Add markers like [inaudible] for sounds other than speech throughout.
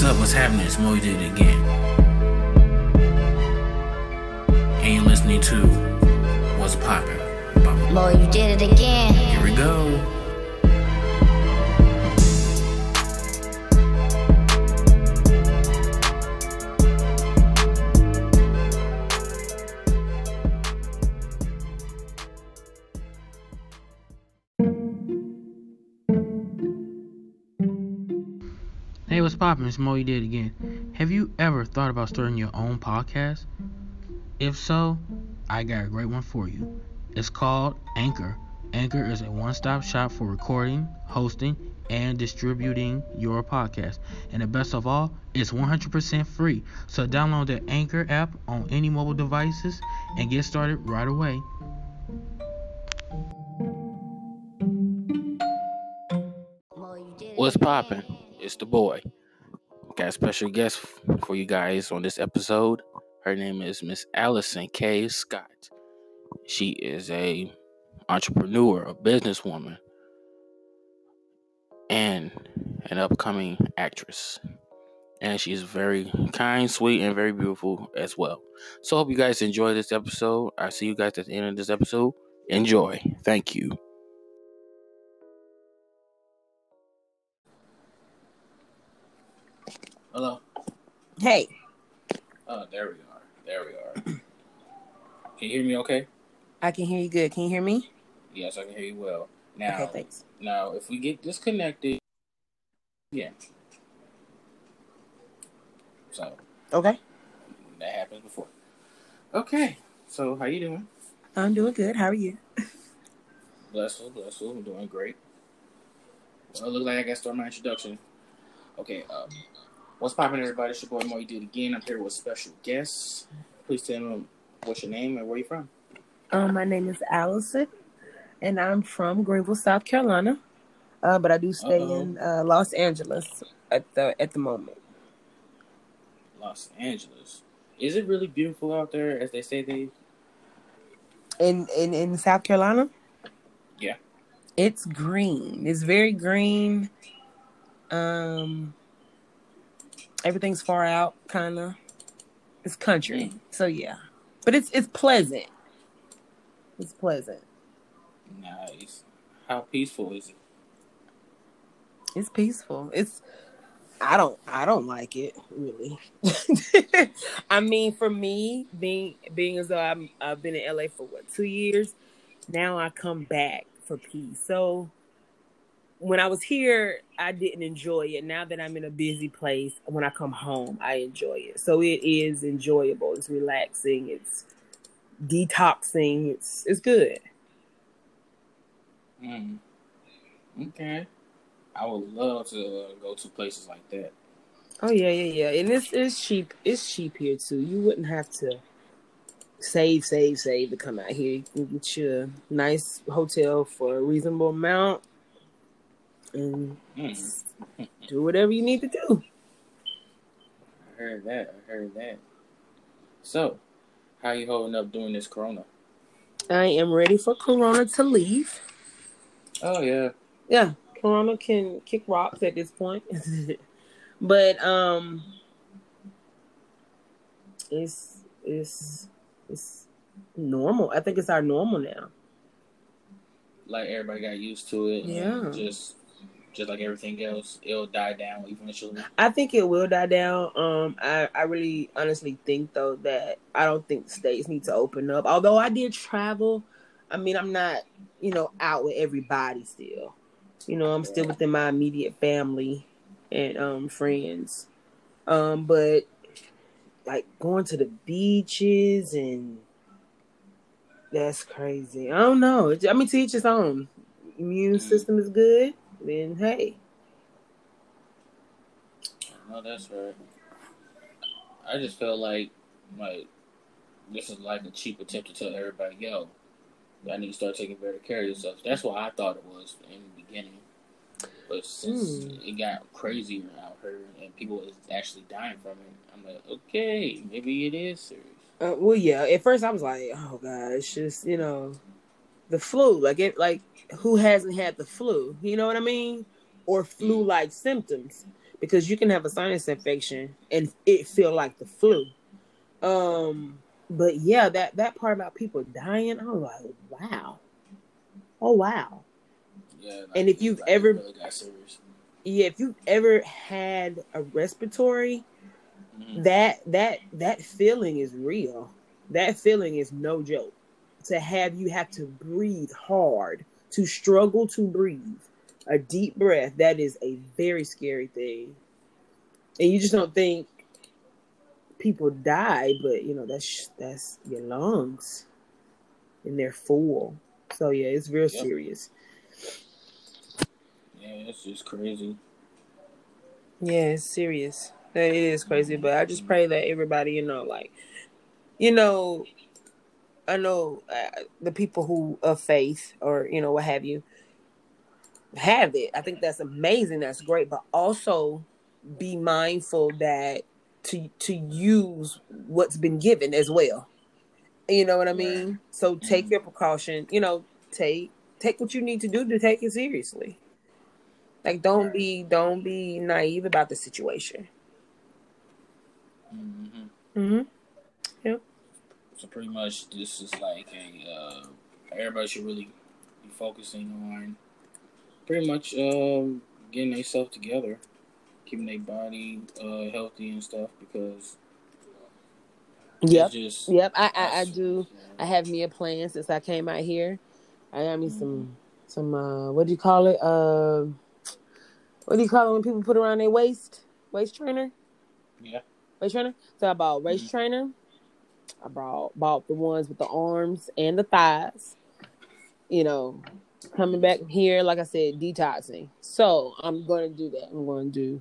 What's up? What's happening? It's Moe did it again. And you're listening to What's Poppin'. Moe, you did it again. Here we go. Poppin'? It's Moe. You did again. Have you ever thought about starting your own podcast? If so, I got a great one for you. It's called Anchor. Anchor is a one stop shop for recording, hosting, and distributing your podcast. And the best of all, it's 100% free. So download the Anchor app on any mobile devices and get started right away. What's poppin'? It's the boy. Got special guest for you guys on this episode. Her name is Miss Allison K. Scott. She is a entrepreneur, a businesswoman, and an upcoming actress. And she's very kind, sweet, and very beautiful as well. So hope you guys enjoy this episode. I see you guys at the end of this episode. Enjoy. Thank you. Hello. Hey, Oh, there we are. There we are. [clears throat] Can you hear me okay? I can hear you good. Can you hear me? Yes, I can hear you well. Now, Okay, thanks. now, if we get disconnected, yeah. So Okay, that happened before. Okay. So how you doing? I'm doing good. How are you? Blessful, blessful. I'm doing great. Well, it looks like I got to start my introduction. Okay. Um, what's poppin', everybody? It's your boy Moe. You did it again. I'm here with special guests. Please tell them what's your name and where you from. Um, my name is Allison, and I'm from Greenville, South Carolina. Uh, but I do stay Uh-oh. in uh, Los Angeles at the at the moment. Los Angeles. Is it really beautiful out there, as they say they? In in in South Carolina. Yeah. It's green. It's very green. Um, everything's far out, kind of. It's country, so yeah. But it's it's pleasant. It's pleasant. Nice. How peaceful is it? It's peaceful. It's I don't I don't like it really. [laughs] I mean, for me, being being as though I'm I've been in LA for what two years, now I come back for peace. So when I was here, I didn't enjoy it. Now that I'm in a busy place, when I come home, I enjoy it. So it is enjoyable. It's relaxing. It's detoxing. It's it's good. Mm. Okay. I would love to uh, go to places like that. Oh yeah, yeah, yeah. And it's it's cheap. It's cheap here too. You wouldn't have to save, save, save to come out here. You can get you a nice hotel for a reasonable amount and Mm. do whatever you need to do. I heard that. I heard that. So, how you holding up during this Corona? I am ready for Corona to leave. Oh yeah. Yeah, Corona can kick rocks at this point. [laughs] but um it's it's it's normal. I think it's our normal now. Like everybody got used to it. Yeah. Just, just like everything else, it'll die down eventually. I think it will die down. Um, I, I really honestly think though that I don't think states need to open up. Although I did travel, I mean I'm not, you know, out with everybody still. You know, I'm still within my immediate family and um friends. Um, but like going to the beaches and that's crazy. I don't know. I mean, to each his own. Immune Mm. system is good. Then hey, No, that's right. I just feel like, like, this is like a cheap attempt to tell everybody, yo, y'all need to start taking better care of yourself. That's what I thought it was in the beginning. But since Hmm. it got crazier out here and people is actually dying from it, I'm like, okay, maybe it is serious. Uh, well, yeah. At first, I was like, "Oh God, it's just you know, the flu." Like it, like who hasn't had the flu? You know what I mean? Or flu-like symptoms. because you can have a sinus infection and it feel like the flu. Um, but yeah, that that part about people dying, I was like, wow, oh wow. Yeah. like, And if you've like, ever- really. Yeah, if you've ever had a respiratory, Mhm. that that that feeling is real. That feeling is no joke. To have you have to breathe hard, to struggle to breathe, a deep breath, that is a very scary thing. And you just don't think people die, but you know that's that's your lungs, and they're full. So yeah, it's real Yep. serious. Yeah, it's just crazy. Yeah, it's serious. It is crazy, mm-hmm. but I just pray that everybody, you know, like, you know, I know uh, the people who of faith or you know what have you have it. I think that's amazing. That's great, but also be mindful that to to use what's been given as well. You know what I mean? So take Mhm. your precaution. You know, take take what you need to do to take it seriously. Like don't Right. be don't be naive about the situation. hmm Mm-hmm. So pretty much, this is like a uh, everybody should really be focusing on pretty much um, getting themselves together, keeping their body uh, healthy and stuff because Yep. just Yep. I, I I do. I have me a plan since I came out here. I got me Mhm. some some uh what do you call it? Uh, what do you call it when people put around their waist? Waist trainer? Yeah. Waist trainer? So I bought waist Mhm. trainer. I bought bought the ones with the arms and the thighs. You know, coming back here, like I said, detoxing. So I'm gonna do that. I'm gonna do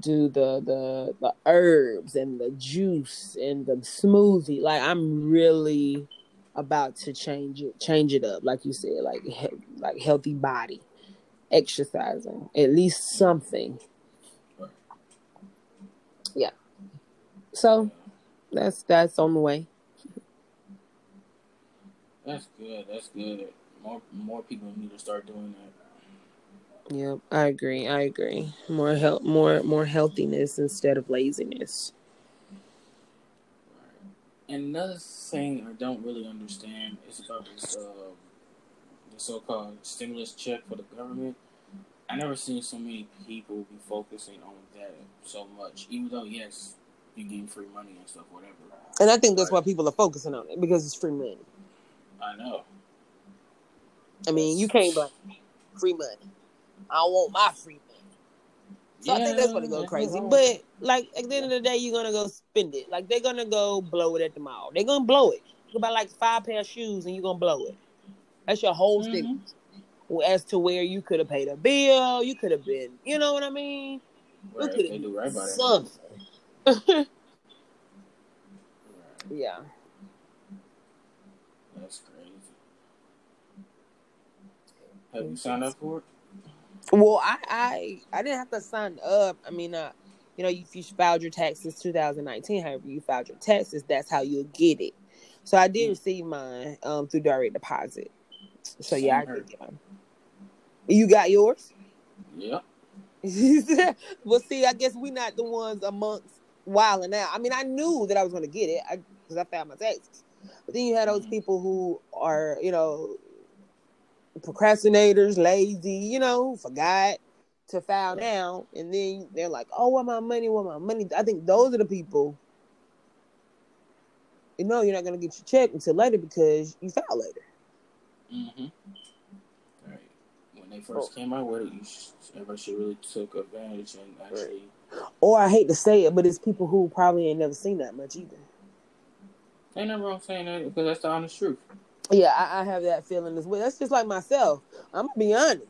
do the the the herbs and the juice and the smoothie. Like I'm really about to change it, change it up. Like you said, like he- like healthy body, exercising, at least something. Yeah. So that's that's on the way. That's good. That's good. More more people need to start doing that. Yep, I agree. I agree. More health, more more healthiness instead of laziness. And another thing I don't really understand is about this uh, the so-called stimulus check for the government. I never seen so many people be focusing on that so much. Even though yes, you getting free money and stuff, whatever. And I think that's why people are focusing on it because it's free money. I know. I mean, you can't blame me. free money. I want my free money. So I think that's gonna go crazy. But like at the end of the day, you're gonna go spend it. Like they're gonna go blow it at the mall. They're gonna blow it. You can buy like five pair of shoes and you're gonna blow it. That's your whole mm-hmm. thing. As to where you could have paid a bill, you could have been, you know what I mean? You Right, could they have right something. [laughs] Yeah. that's crazy. Have you signed up for it? Well, I, I I didn't have to sign up. I mean, uh, you know, if you filed your taxes 2019, however you filed your taxes, that's how you'll get it. So I did Mm. receive mine um through direct deposit. So yeah, I did. get mine. You got yours? Yep. [laughs] well, see, I guess we're not the ones amongst wilding out. I mean, I knew that I was going to get it because I, filed my taxes. But then you had those Mhm. people who are, you know, procrastinators, lazy, you know, forgot to file now, and then they're like, "Oh, what my money? What my money?" I think those are the people. You know, you're not going to get your check until later because you filed later. Mm-hmm. Right. When they first came out with it, everybody should really took advantage and actually. Or I hate to say it, but it's people who probably ain't never seen that much either. Ain't nothing wrong saying that because that's the honest truth. Yeah, I, I have that feeling as well. That's just like myself. I'm gonna be honest.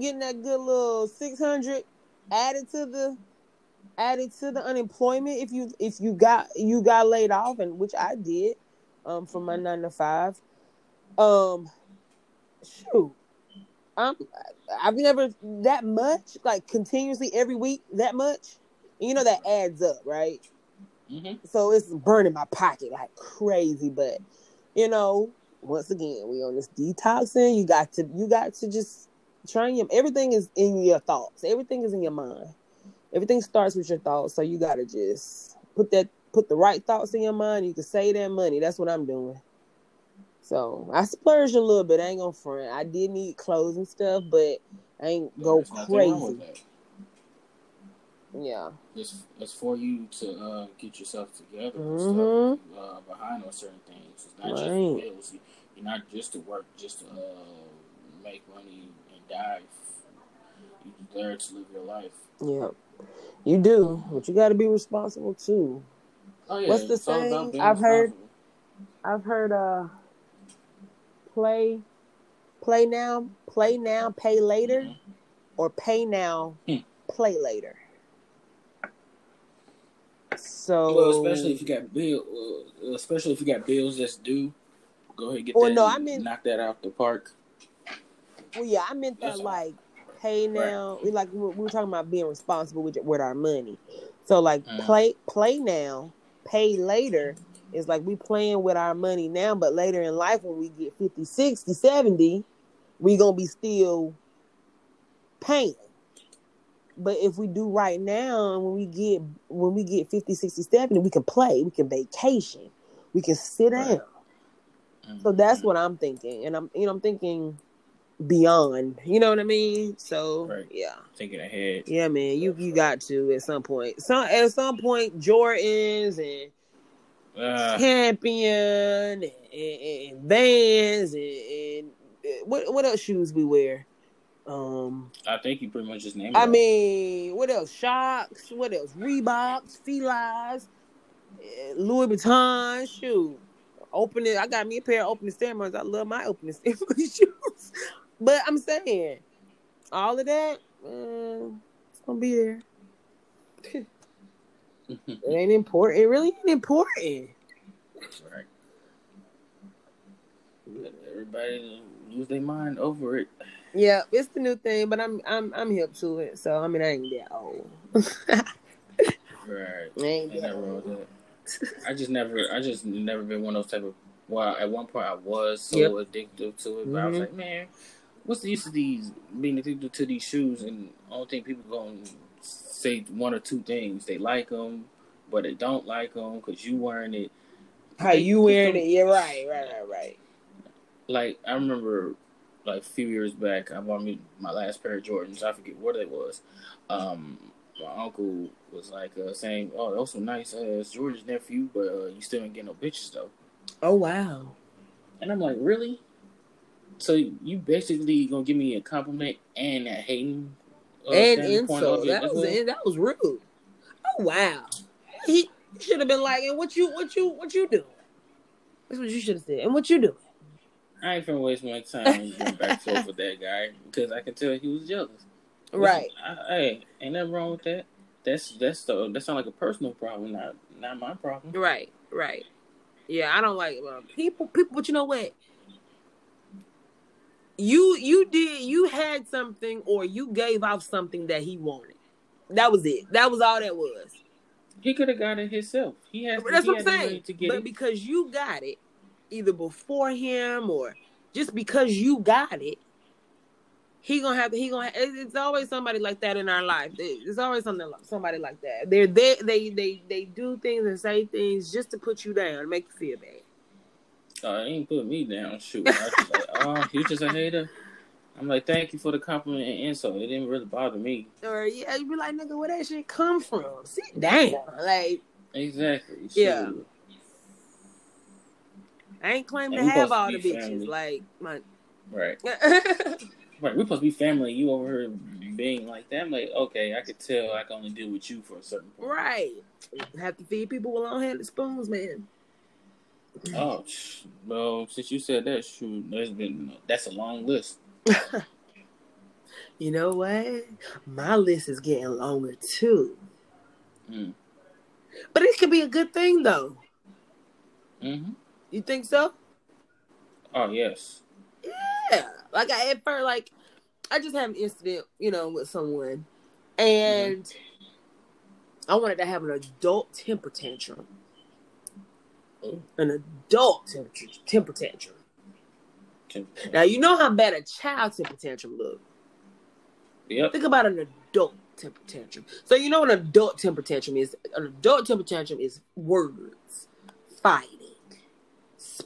Getting that good little six hundred added to the added to the unemployment if you if you got you got laid off and which I did um from my nine to five. Um shoot. I'm I've never that much, like continuously every week, that much. And you know that adds up, right? Mm-hmm. so it's burning my pocket like crazy but you know once again we on this detoxing you got to you got to just train your everything is in your thoughts everything is in your mind everything starts with your thoughts. So you gotta just put that put the right thoughts in your mind. You can save that money. That's what I'm doing. So I splurged a little bit. I ain't gonna front. I did need clothes and stuff, but I ain't go There's wrong with crazy. Yeah. It's, it's for you to uh, get yourself together and Mhm. stuff uh, behind on certain things. It's not just Right. for bills. You- You're not just to work just to uh, make money and die. You're there to live your life. Yeah. You do, but you gotta be responsible too. Oh yeah, What's the it's saying? I've heard- I've heard uh play play now, play now, pay later, Mhm. or pay now, Hmm. play later. So Well, especially if you got bill, uh, especially if you got bills that's due, go ahead and get Well, that. no, I mean- knock that out the park. Well, yeah, I meant that That's all. like pay now. We like we we were talking about being responsible with with our money. So like Mhm. play play now, pay later is like we playing with our money now, but later in life when we get 50, 60, 70, we gonna be still paying. But if we do right now, and when we get when we get 50, 60, 70, we can play, we can vacation, we can sit down. So that's what I'm thinking, and I'm you know I'm thinking beyond. You know what I mean? So Right. yeah, thinking ahead. yeah, man. You you got to at some point. Some at some point, Jordans and Uh, Champion and, and, and Vans and, and uh, what what else shoes we wear? Um, I think you pretty much just named. it I all. mean, what else? Shox. What else? Reeboks, Felines, eh, Louis Vuitton. Shoot, opening. I got me a pair of opening ceremonies. I love my opening [laughs] ceremony shoes. But I'm saying, all of that, uh, it's gonna be there. [laughs] It ain't important. It really ain't important. right. Let Everybody lose their mind over it. Yeah, it's the new thing, but I'm I'm I'm hip to it. So I mean, I ain't that old. Right. [laughs] I ain't that old. I just never, I just never been one of those type of. Well, at one point I was so Yep. addicted to it, but I was Mhm. like, man, what's the use of these being addicted to these shoes? And I don't think people gonna say one or two things. They like them, but they don't like them because you wearing it. How you wearing it? Yeah, right, right, right, right. Like I remember, like a few years back, I bought me my last pair of Jordans. I forget what it was. Um, my uncle was like uh, saying, "Oh, those some nice ass Jordans there for you, but uh, you still ain't getting no bitches though." Oh wow. And I'm like, really? So you basically gonna give me a compliment and a hating uh, and insult. That was well? that was rude. Oh wow. He should have been like, and what you what you what you doing? That's what you should have said. And what you doing? I ain't finna waste my time going back and forth with that guy because I can tell he was jealous. Right. Hey, ain't nothing wrong with that. That's that's the that sound like a personal problem, not not my problem. Right. Right. Yeah, I don't like uh, people. People, but you know what? You you did you had something or you gave off something that he wanted. That was it. That was all that was. He could have got it himself. He has. That's he what I'm had the money saying. To get But it. because you got it, either before him or just because you got it, he gonna have. He gonna. it- It's always somebody like that in our life. It's always something somebody like that. They're they they they they do things and say things just to put you down, make you feel bad. Oh, he ain't put me down. Shoot, like, oh, you just a hater. I'm like, thank you for the compliment and insult. It didn't really bother me. Or yeah, you be like, nigga, where that shit come from? Sit down. Like Exactly. Yeah. I ain't claiming to have supposed to all the be bitches. family. Like my. Right. [laughs] Right. We're supposed to be family. You over here being like that. I'm like, okay, I could tell I can only deal with you for a certain point. right. Have to feed people with long-handed spoons, man. Oh, well, since you said that, shoot, there's been that's a long list. [laughs] You know what? My list is getting longer too. Mm. But it could be a good thing though. hmm You think so? Oh yes. Yeah. Like I at first like I just had an incident, you know, with someone and mm-hmm. I wanted to have an adult temper tantrum. Oh. An adult temper, temper tantrum. Now you know how bad a child temper tantrum look. Yep. Think about an adult temper tantrum. So you know what an adult temper tantrum is? An adult temper tantrum is words, fighting,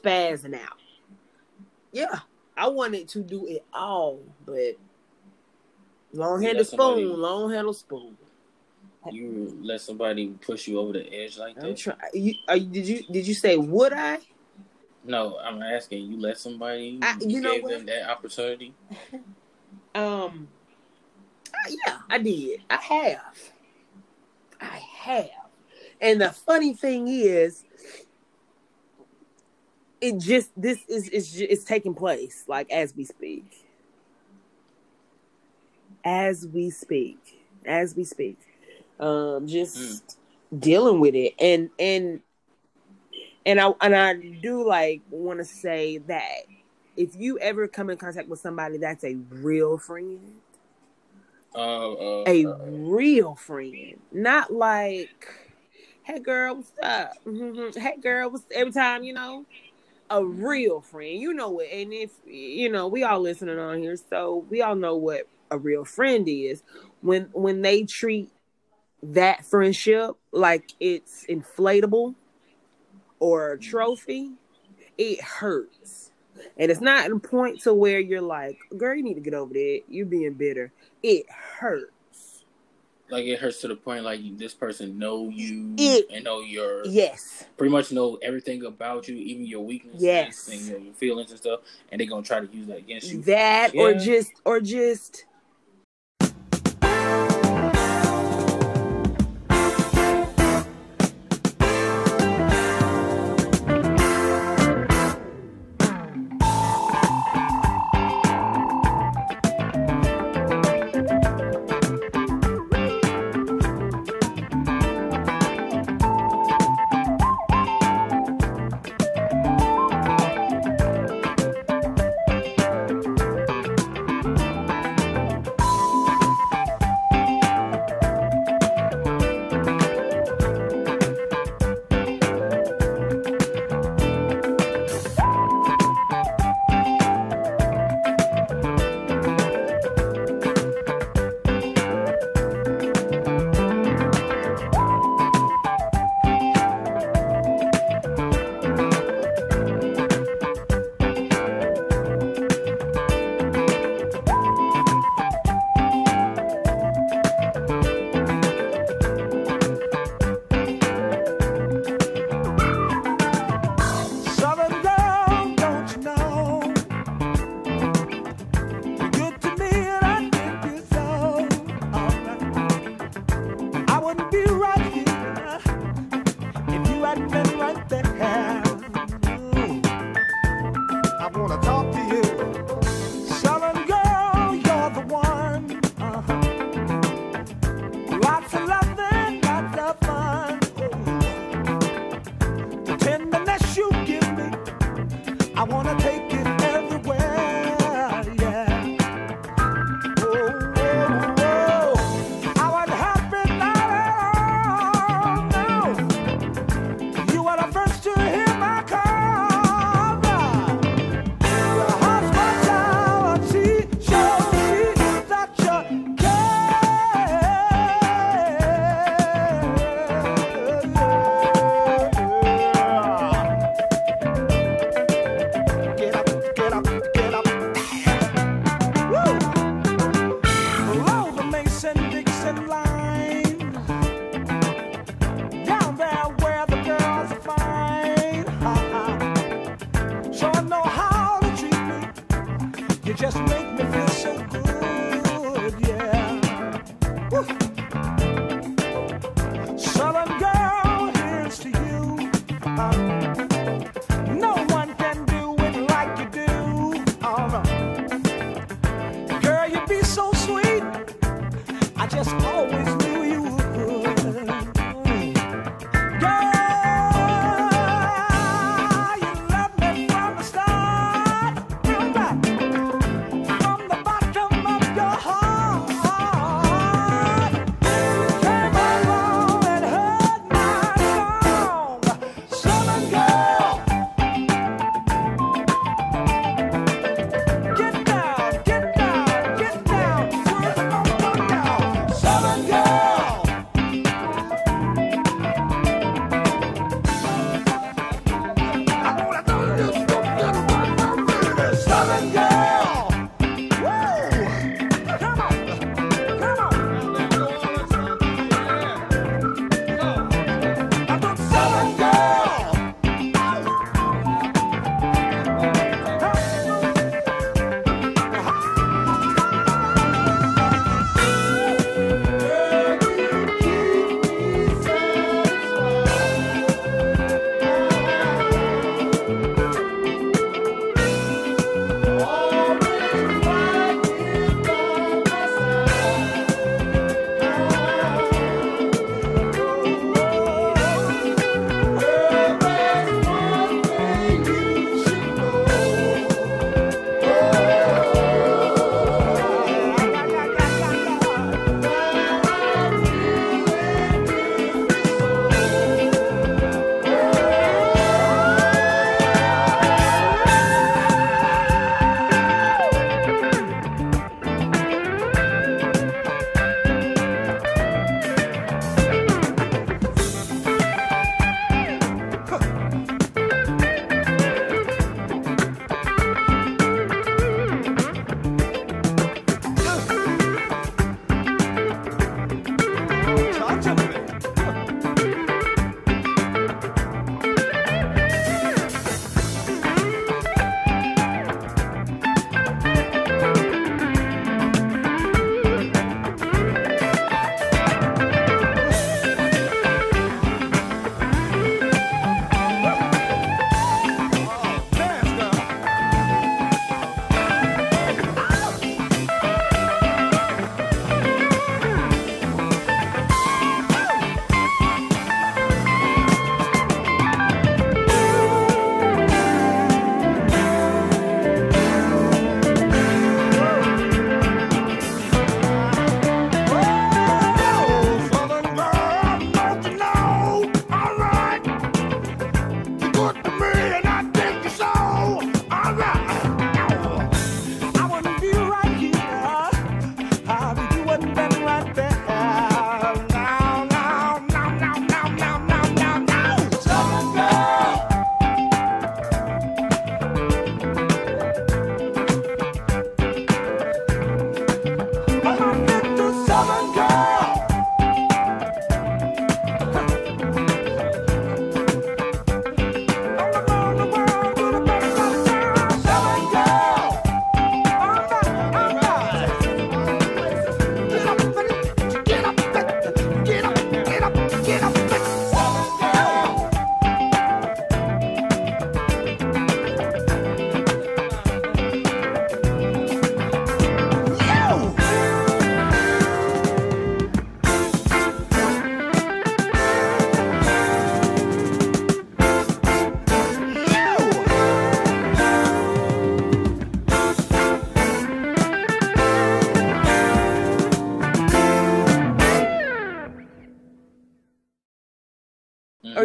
spazzing out. Yeah, I wanted to do it all, but long handle spoon, long handle spoon. You let somebody push you over the edge like that? trying. You, are, you- did you did you say would I? No, I'm asking you. Let somebody. I- you know gave what? them that opportunity. [laughs] Um, uh, yeah, I did. I have. I have. And the funny thing is, it just this is is ju- it's taking place like as we speak. As we speak, as we speak, um, just dealing with it, and and and I and I do like want to say that if you ever come in contact with somebody that's a real friend, Uh, uh, a uh, real friend, not like, hey girl, what's up? [laughs] Hey girl, what's every time you know, a real friend, you know it. And if you know, we all listening on here, so we all know what a real friend is. When when they treat that friendship like it's inflatable or a trophy, it hurts. And it's not a point to where you're like, girl, you need to get over that. You're being bitter. It hurts. Like it hurts to the point like this person know you It- and know your Yes. pretty much know everything about you, even your weaknesses Yes. and your, your feelings and stuff, and they're gonna try to use that against you. That or just or just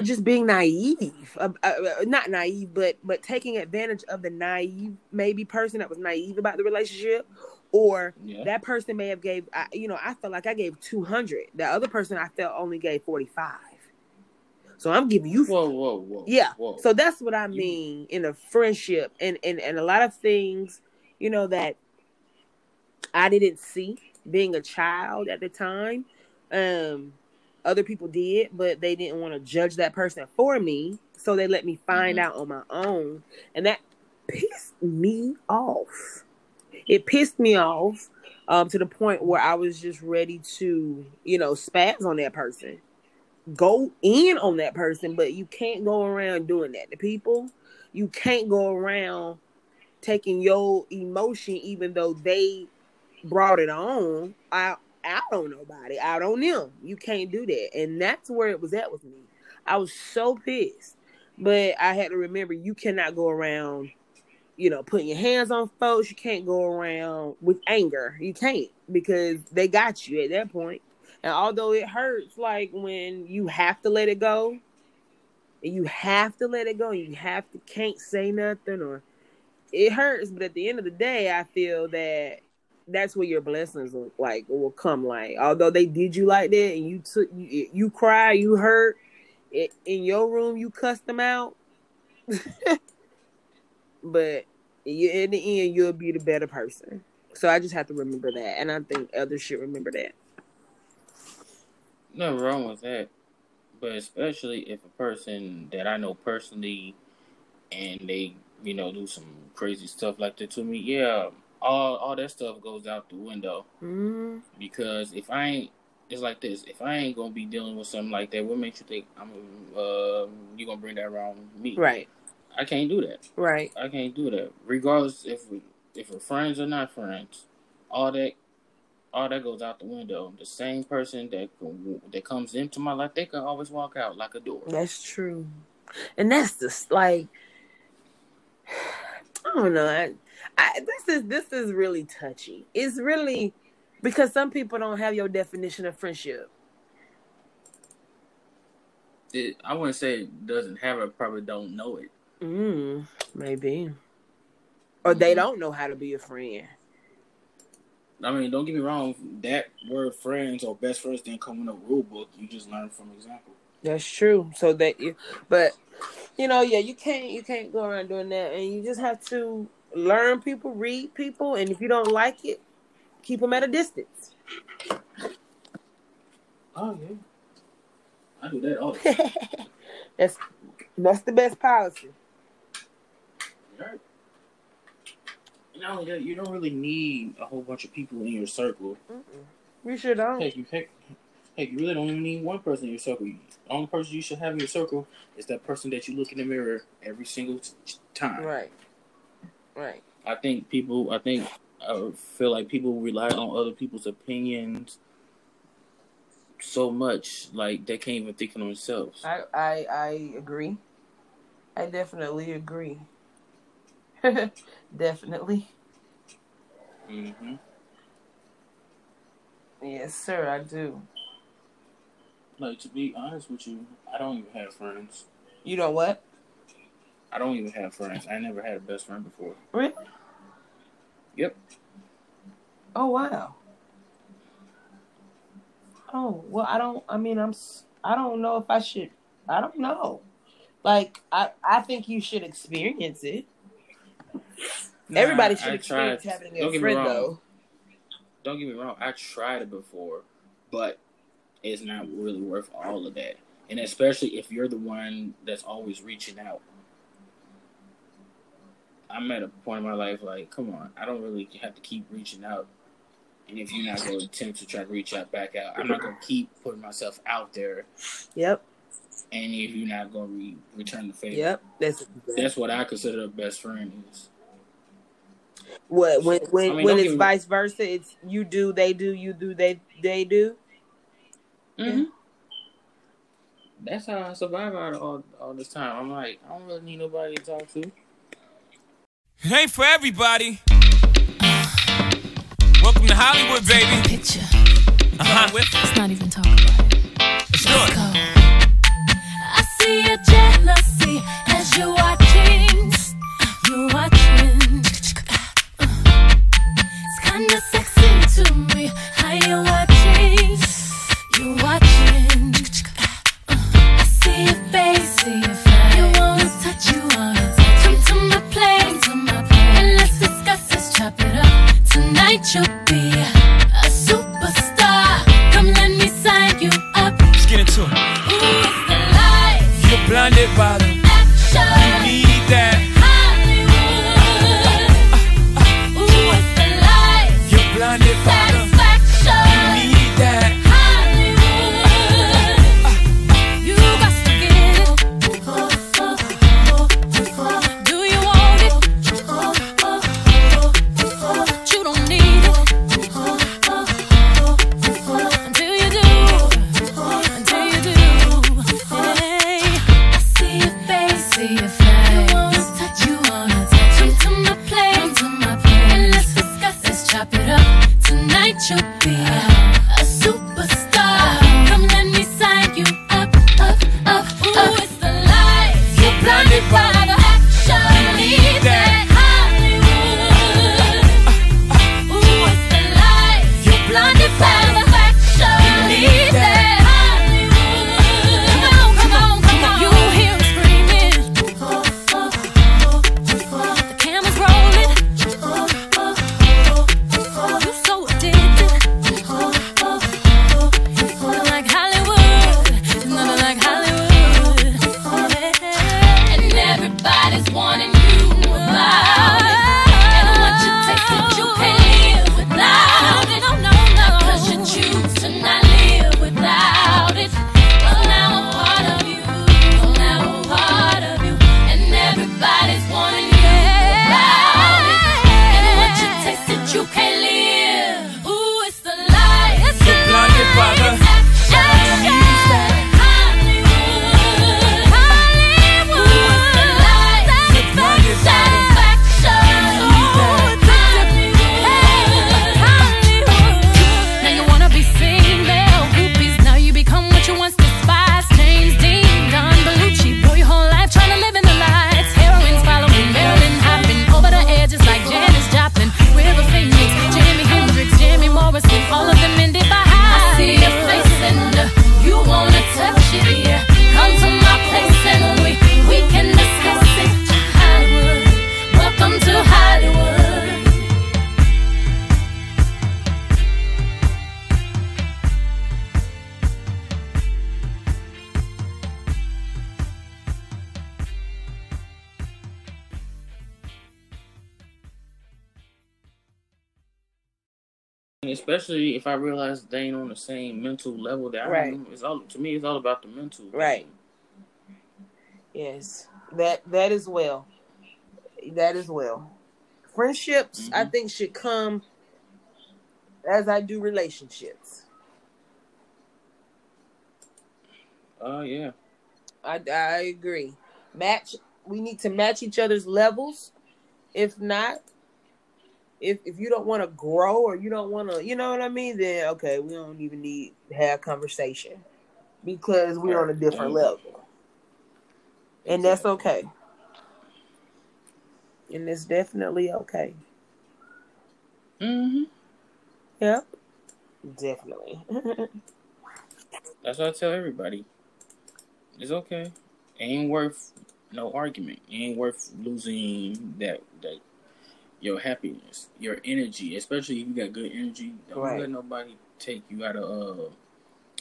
just being naive uh, uh, uh, not naive but but taking advantage of the naive maybe person that was naive about the relationship or Yeah. that person may have gave I, you know i felt like i gave 200 the other person i felt only gave 45 so i'm giving you Whoa, whoa, whoa. yeah Whoa. so that's what i mean in a friendship and, and and a lot of things you know that i didn't see being a child at the time um other people did but they didn't want to judge that person for me so they let me find Mhm. out on my own and that pissed me off it pissed me off um to the point where i was just ready to you know spaz on that person go in on that person, but you can't go around doing that to people. You can't go around taking your emotion, even though they brought it on, out out on nobody, out on them. You can't do that, and that's where it was at with me. I was so pissed, but I had to remember you cannot go around, you know, putting your hands on folks. You can't go around with anger. You can't because they got you at that point. And although it hurts, like when you have to let it go, and you have to let it go, you have to can't say nothing, or it hurts. But at the end of the day, I feel that that's where your blessings will, like will come. Like although they did you like that, and you took you, you cry, you hurt, it, in your room you cussed them out, [laughs] but you, in the end you'll be the better person. So I just have to remember that, and I think others should remember that. Nothing wrong with that. But especially if a person that I know personally and they, you know, do some crazy stuff like that to me, yeah, all all that stuff goes out the window. Mm-hmm. Because if I ain't it's like this, if I ain't gonna be dealing with something like that, what makes you think I'm uh you gonna bring that around me? Right, I can't do that. right. I can't do that. Regardless if we if we're friends or not friends, all that all that goes out the window. The same person that that comes into my life, they can always walk out like a door. That's true, and that's just like [sighs] I don't know. I, I, this is this is really touchy. It's really because some people don't have your definition of friendship. It, I wouldn't say it doesn't have it. Probably don't know it. Mm, maybe, or they Mhm. don't know how to be a friend. I mean, don't get me wrong. That word friends or best friends didn't come in a rule book. You just learn from example. That's true. So that you, but you know, yeah, you can't you can't go around doing that, and you just have to learn people, read people, and if you don't like it, keep them at a distance. Oh yeah, I do that all. [laughs] that's that's the best policy. Right. You don't really need a whole bunch of people in your circle. You sure don't. Heck, you heck, heck, you really don't even need one person in your circle. The only person you should have in your circle is that person that you look in the mirror every single t- time. Right. Right. I think people. I think I feel like people rely on other people's opinions so much, like they can't even think for themselves. I I I agree. I definitely agree. [laughs] definitely. hmm Yes, sir, I do. Like to be honest with you, I don't even have friends. You know what? I don't even have friends. I never had a best friend before. Really? Yep. Oh wow. Oh well, I don't. I mean, I'm. I don't know if I should. I don't know. Like I, I think you should experience it. Everybody should I experience tried- having a don't me friend, though. Don't get me wrong. I tried it before, but it's not really worth all of that. And especially if you're the one that's always reaching out. I'm at a point in my life like, come on, I don't really have to keep reaching out. And if you're not going to attempt to try to reach out back out, I'm not going to keep putting myself out there. Yep. And if you're not going to re- return the favor, Yep. That's that's what I consider a best friend is. what when when I mean, when it's me- vice versa. It's you do, they do, you do, they they do. Mm-hmm. That's how I survive out all, all this time. I'm like, I don't really need nobody to talk to. It ain't for everybody. Welcome to Hollywood, baby. Picture. Uh huh. Let's not even talk about it. Let's, Let's do. Go. I see your jealousy as you're watching. You're watching. It's kinda sexy to me how you're watching. You're watching. I see your face, see your face. You wanna touch, you wanna. It up. Tonight you'll be a superstar. Come let me sign you up. Let's get into it. Ooh, it's the life, You're blinded by the especially if I realize they ain't on the same mental level that I Right. am. It's all to me. It's all about the mental. Right. Yes, that that as well. That as well. Friendships, I Mhm. think, should come as I do relationships. Oh yeah. I I agree. Match. We need to match each other's levels. If not, if if you don't want to grow or you don't want to, you know what I mean, then okay, we don't even need to have conversation because we're on a different level, and that's okay. And it's definitely okay. hmm Yep, definitely. [laughs] That's what I tell everybody. It's okay. It ain't worth no argument. It ain't worth losing that your happiness, your energy, especially if you got good energy. Don't Right. let nobody take you out of uh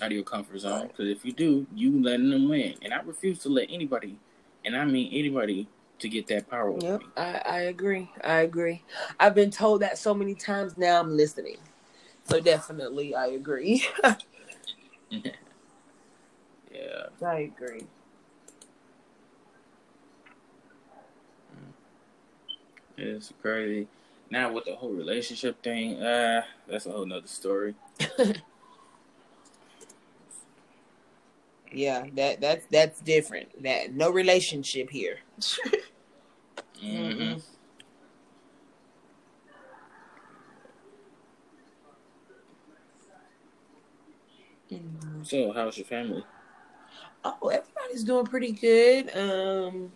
out of your comfort zone. Because if you do, you letting them win. And I refuse to let anybody, and I mean anybody, to get that power over Yep, me. I, I agree. I agree. I've been told that so many times now I'm listening. So definitely I agree. [laughs] [laughs] Yeah. I agree. It's crazy. Now with the whole relationship thing, uh, that's a whole nother story. [laughs] Yeah, that that's that's different. That no relationship here. hmm So, how's your family? Oh, everybody's doing pretty good. Um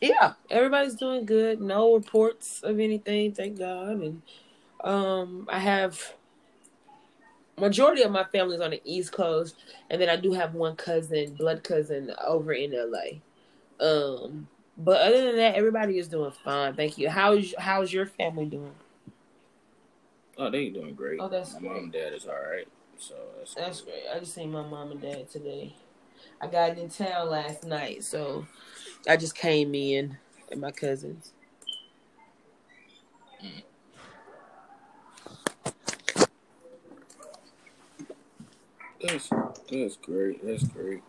Yeah, everybody's doing good. No reports of anything, thank God. And um I have majority of my family is on the East Coast, and then I do have one cousin, blood cousin, over in LA. Um, but other than that, everybody is doing fine. Thank you. How's how's your family doing? Oh, they doing great. Oh, that's My great. mom and dad is all right. So that's, That's good. great. I just seen my mom and dad today. I got in town last night, so I just came in and my cousins. That's that's great. That's great.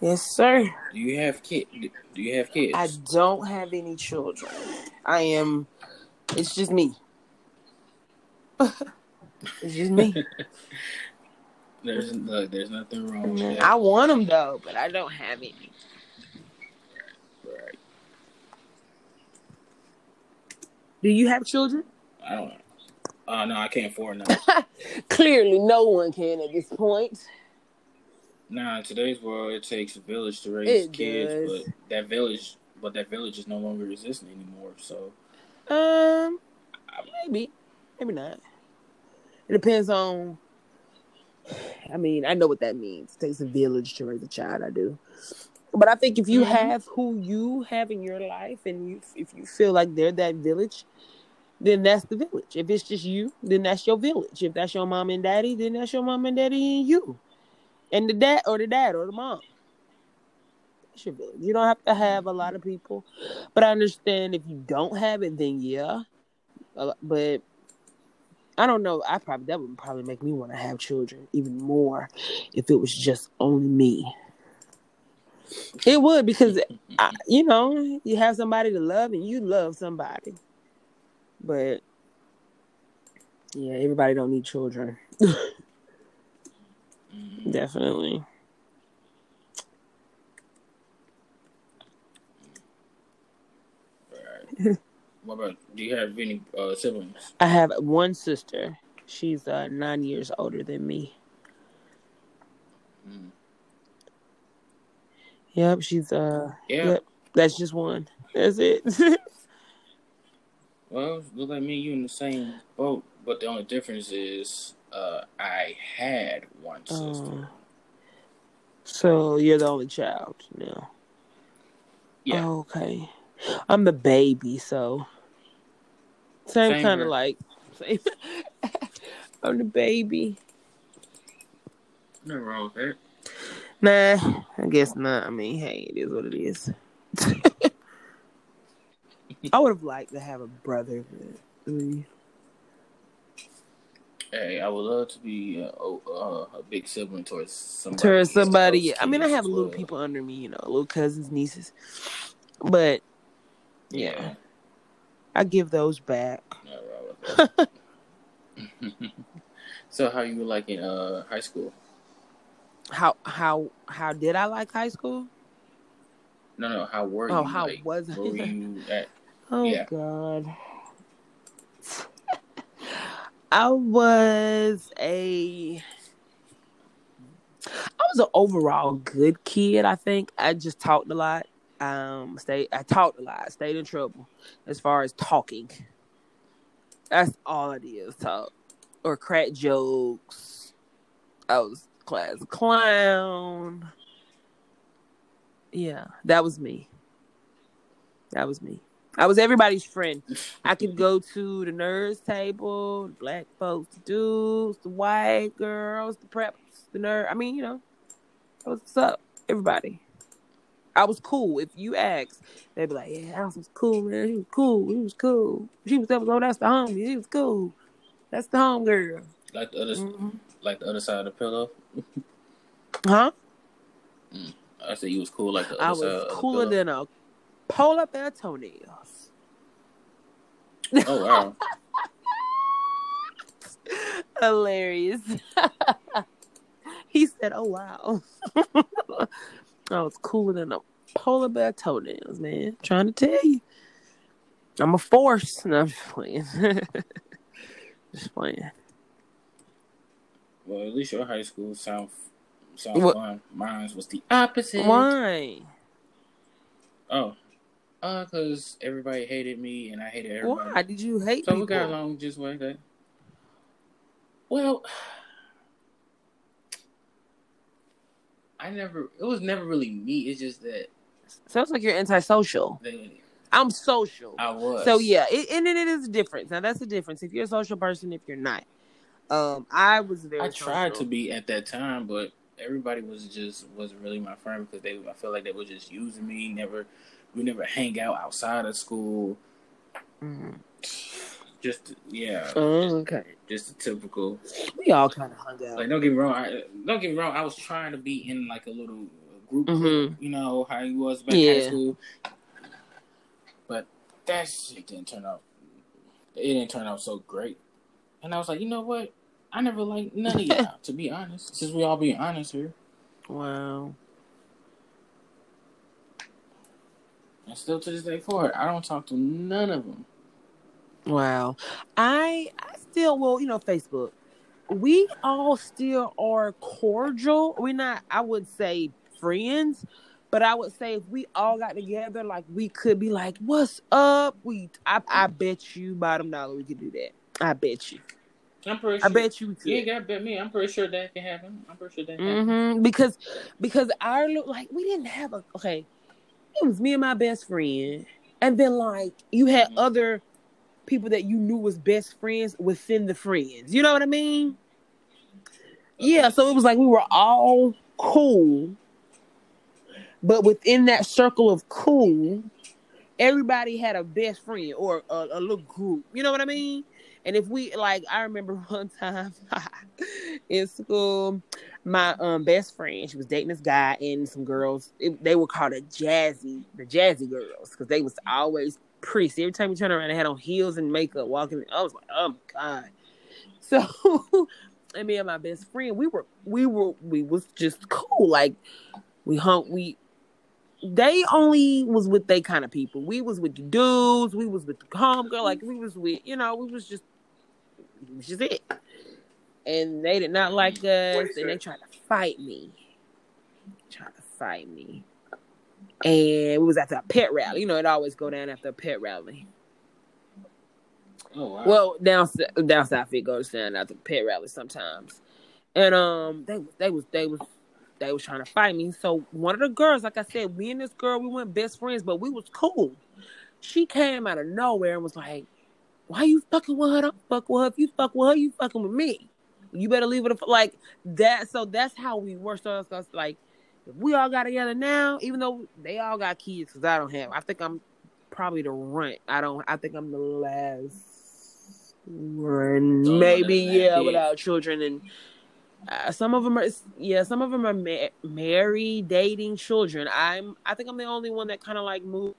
Yes, sir. Do you have kid? Do you have kids? I don't have any children. I am. It's just me. [laughs] it's just me. [laughs] There's look, there's nothing wrong with that. I want them though, but I don't have any. Right. Do you have children? I don't. Oh no, I can't afford none. [laughs] Clearly, no one can at this point. nah, in today's world, it takes a village to raise It kids, does. but that village, but that village is no longer existing anymore. So Um, maybe, maybe not. It depends on. I mean, I know what that means. It takes a village to raise a child. I do, but I think if you Mhm. have who you have in your life, and you if you feel like they're that village, then that's the village. If it's just you, then that's your village. If that's your mom and daddy, then that's your mom and daddy and you, and the dad or the dad or the mom. That's your village. You don't have to have a lot of people, but I understand if you don't have it, then yeah. But I don't know. I probably that would probably make me want to have children even more if it was just only me. It would because I, you know you have somebody to love and you love somebody, but yeah, everybody don't need children. [laughs] Definitely. Right. What about? Do you have any uh, siblings? I have one sister. She's uh, nine years older than me. Mm. Yep, she's uh. Yeah. Yep, that's just one. That's it. [laughs] Well, look like me and you in the same boat, but the only difference is uh, I had one sister. Oh. so you're the only child now. Yeah. Okay. I'm the baby, so same, Same kind of like. Same. [laughs] I'm the baby. Nothing wrong with that. Nah, I guess not. I mean, hey, it is what it is. [laughs] I would have liked to have a brother. Hey, I would love to be uh, uh, a big sibling towards somebody. towards somebody. I mean, I have little people under me, you know, little cousins, nieces. But yeah, I give those back. [laughs] Nothing wrong with that. [laughs] so, how you like in uh, high school? How how how did I like high school? No, no. How were Oh, you? how like, was I? Where were you at? [laughs] Oh Yeah. God. I was a I was an overall good kid, I think. I just talked a lot. Um stayed I talked a lot, stayed in trouble as far as talking. That's all I did was talk. Or crack jokes. I was class clown. Yeah, that was me. That was me. I was everybody's friend. I could go to the nerds table, the black folks, the dudes, the white girls, the preps, the nerd. I mean, you know, what's up. Everybody. I was cool. If you ask, they'd be like, "Yeah, Alice was cool, man. He was cool. He was cool. She was oh, that's the homie. She was cool. That's the home girl." Like the other, Mhm. like the other side of the pillow. Huh? I said you was cool like the I other side. was cooler than a polar bear toenails. Oh wow. [laughs] Hilarious. [laughs] he said, "Oh wow." [laughs] I was cooler than a polar bear toenails, man. trying to tell you, I'm a force. [laughs] No, I'm just playing. [laughs] just playing. well, at least your high school south sound What- fun. Mine was the opposite. Why? Oh, uh, cause everybody hated me and I hated everybody. Why did you hate So people? we got along just like that. Well, I never. It was never really me. It's just that Sounds like you're antisocial. they, I'm social. I was. So yeah, it, and it is a difference. Now that's the difference. If you're a social person, if you're not. Um, I was very. I tried social. to be at that time, but everybody was just wasn't really my friend because they. I felt like they were just using me. Never, we never hang out outside of school. Mhm. Just yeah, Oh, okay. just a typical. We all kind of hung out. Like don't get me wrong. I, don't get me wrong. I was trying to be in like a little group. Mhm. You know how you was back in high school. But that shit didn't turn out. It didn't turn out so great. And I was like, you know what? I never liked none of [laughs] y'all. to be honest, since we all being honest here. Wow. And still to this day forward, I don't talk to none of them. Wow. I I still well, you know, Facebook. We all still are cordial. We're not I would say friends, but I would say if we all got together, like we could be like, What's up? We I, I bet you bottom dollar we could do that. I bet you. I'm pretty sure. I bet you could. Got to bet me. I'm pretty sure that can happen. I'm pretty sure that can happen. Because because our like we didn't have a okay. It was me and my best friend, and then like you had Mhm. other people that you knew was best friends within the friends. You know what I mean? Yeah. So it was like we were all cool, but within that circle of cool, everybody had a best friend or a, a little group. You know what I mean? And if we like, I remember [laughs] one time [laughs] in school, my um best friend, she was dating this guy and some girls. It, they were called a jazzy, the jazzy girls, because they was always So every time you turn around, they had on heels and makeup, walking. I was like, oh my god. So, [laughs] and me and my best friend, we were, we were, we was just cool. Like we hung, we they only was with they kind of people. We was with the dudes. We was with the homegirl. Like we was with, you know, we was just, it was just it. And they did not like us, and they tried to fight me. Tried to fight me. And we was at the pep rally. You know, it always go down after a pep rally. Oh wow. Well, down down south it goes down after the pep rally sometimes. And um, they they was they was they was trying to fight me. So one of the girls, like I said, me and this girl, we weren't best friends, but we was cool. She came out of nowhere and was like, "Why you fucking with her? Don't fuck with her. If you fuck with her, you fucking with me. You better leave it like that." So that's how we were. So it's like if we all got together now, even though they all got kids, because I don't have. I think I'm probably the runt. I don't. I think I'm the last one, one maybe yeah, without children and. Uh, some of them are, yeah. Some of them are ma- married, dating, children. I'm, I think I'm the only one that kind of like moved.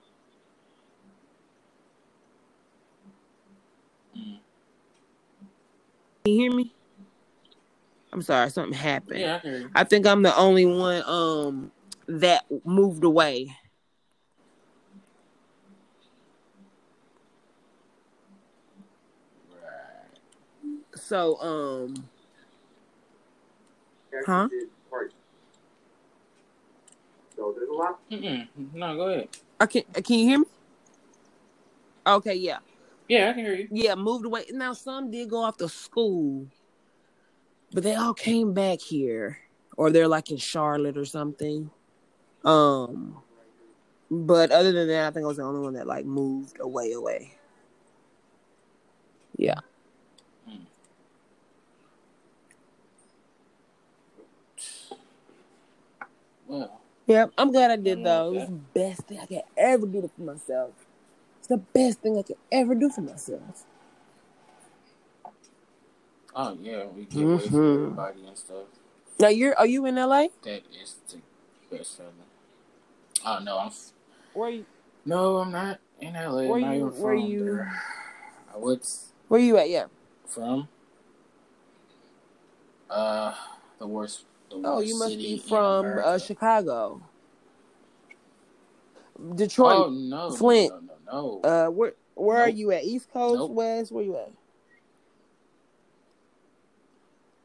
Can you hear me? I'm sorry, something happened. yeah, I. I think I'm the only one um that moved away. Right. So um, huh? Mm-mm. No, go ahead. I can can you hear me? Okay, yeah. Yeah, I can hear you. Yeah, moved away. Now some did go off to school, but they all came back here, or they're like in Charlotte or something. Um, but other than that, I think I was the only one that like moved away, away. Yeah. Well, Yep, I'm glad I did Yeah, though. It was the best thing I could ever do for myself. It's the best thing I could ever do for myself. Oh yeah, we get Mhm. everybody and stuff. Now you're are you in LA? That is the best feeling. Oh no, I'm. Where you No, I'm not in LA. Where I'm you- where you- there. I was where you at? Yeah. from. Uh, the worst. The worst Oh, you must be from uh. Chicago. Oh Detroit. no, Flint. No, no, no. Uh where where are you at? East Coast, Nope. West? Where you at?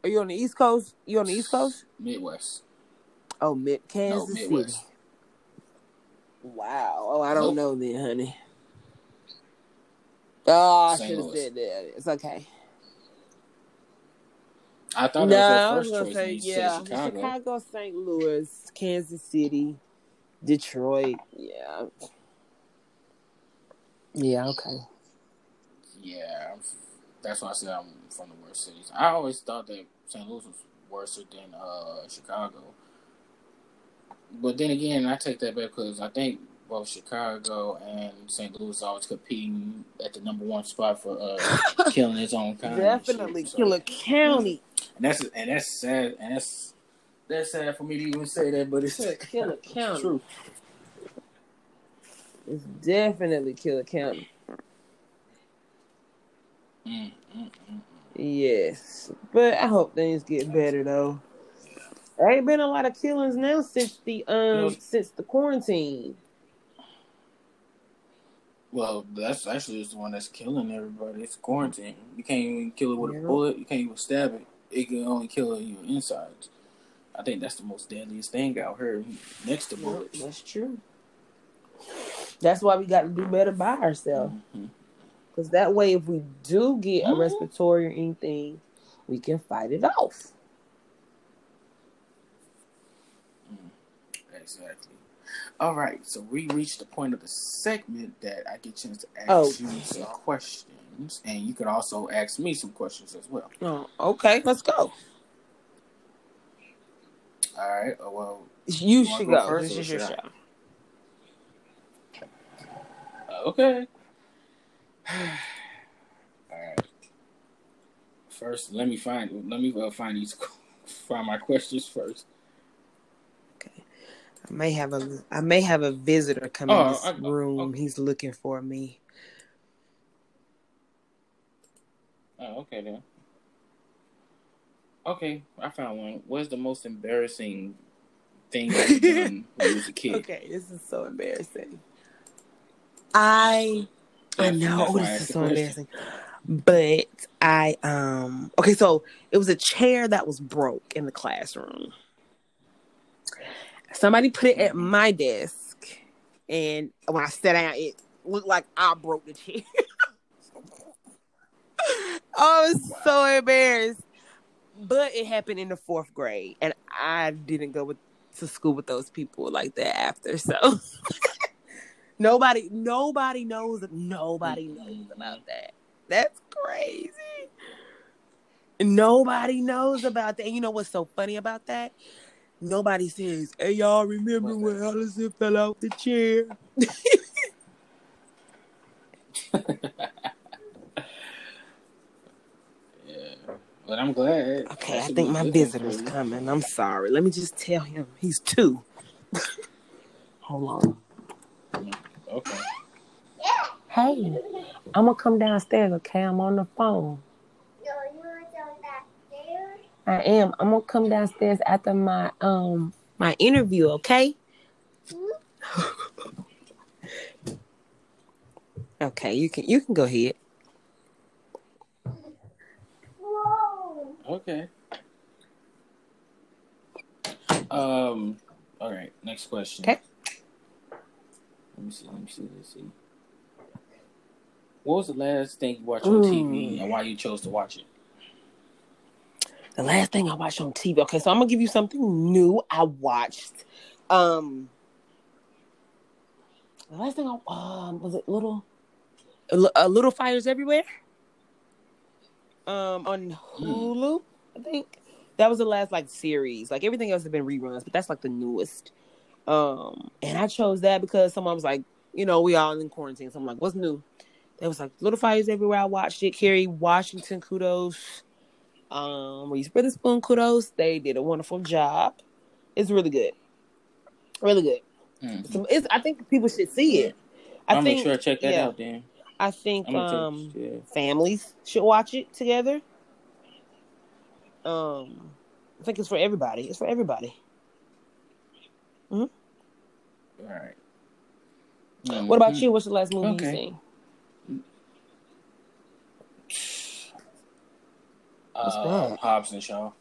Are you on the East Coast? You on the East Coast? Midwest. Oh, mid No, Kansas Midwest. City. Wow. Oh, I don't know then, honey. Oh, I should have said that. It's okay. I thought No, that was was your first say choice. You yeah, Chicago. Chicago, St. Louis, Kansas City, Detroit. Yeah, yeah, okay. Yeah, that's why I said I'm from the worst cities. I always thought that St. Louis was worse than uh, Chicago. But then again, I take that back because I think both Chicago and St. Louis are always competing at the number one spot for uh, [laughs] killing its own kind. Definitely So- Killer County. And that's and that's sad, and that's that's sad for me to even say that, but it's Killer County. [laughs] true. It's definitely Killer County. Mm, mm, mm. Yes, but I hope things get better though. There ain't been a lot of killings now since the um since the quarantine. Well, that's actually the one that's killing everybody. It's quarantine. You can't even kill it with Yeah. a bullet. You can't even stab it. It can only kill your insides. I think that's the most deadliest thing out here, next to bullets. That's true. That's why we got to do better by ourselves. Mhm. Because that way, if we do get a Mhm. respiratory or anything, we can fight it off. Exactly. All right, so we reached the point of the segment that I get a chance to ask Oh. you some questions, and you could also ask me some questions as well. Oh, okay, let's go. All right. uh, Well, You wanna should go go. first This is your show. okay. All right. First, let me find. Let me uh, find these. [laughs] Find my questions first. Okay. I may have a I may have a visitor come Oh, in this I- room. okay. He's looking for me. Oh, okay then. Okay, I found one. What's the most embarrassing thing you done when you was a kid? [laughs] Okay, this is so embarrassing. I I know this is so question. embarrassing. But I um okay, so it was a chair that was broke in the classroom. Somebody put it at my desk, and when I sat down, it looked like I broke the chair. [laughs] I was so embarrassed. But it happened in the fourth grade, and I didn't go with, to school with those people like that after. So [laughs] nobody, nobody knows. Nobody knows about that. That's crazy. Nobody knows about that. And you know what's so funny about that? Nobody says, "Hey, y'all remember when Allison fell out the chair?" Yeah, [laughs] but I'm glad. Okay, I think my a good thing visitor's coming. I'm sorry. Let me just tell him he's two. [laughs] Hold on. Okay. Hey, I'm gonna come downstairs. Okay, I'm on the phone. I am. I'm gonna come downstairs after my um my interview. Okay. [laughs] okay, you can you can go ahead. Okay. Um. All right. Next question. Okay. Let me see. Let me see. Let's see. What was the last thing you watched on TV Mm. and why you chose to watch it? The last thing I watched on TV. Okay, so I'm gonna give you something new. I watched. Um, the last thing I um was it little, a, Li- a little fires everywhere. Um, on Hulu, I think that was the last like series. Like everything else has been reruns, but that's like the newest. Um, and I chose that because someone was like, you know, we all in quarantine. So I'm like, what's new? There was like little fires everywhere. I watched it. Kerry Washington, kudos. Um, Reese Witherspoon, kudos. They did a wonderful job. It's really good, really good. Mm. So it's, I think people should see it. I I'll think, make sure I check that yeah, out then. I think um, check. Yeah. families should watch it together. Um, I think it's for everybody. It's for everybody. All right. What about you? What's the last movie Okay. you seen? What's Uh, that? Hobbs and Shaw.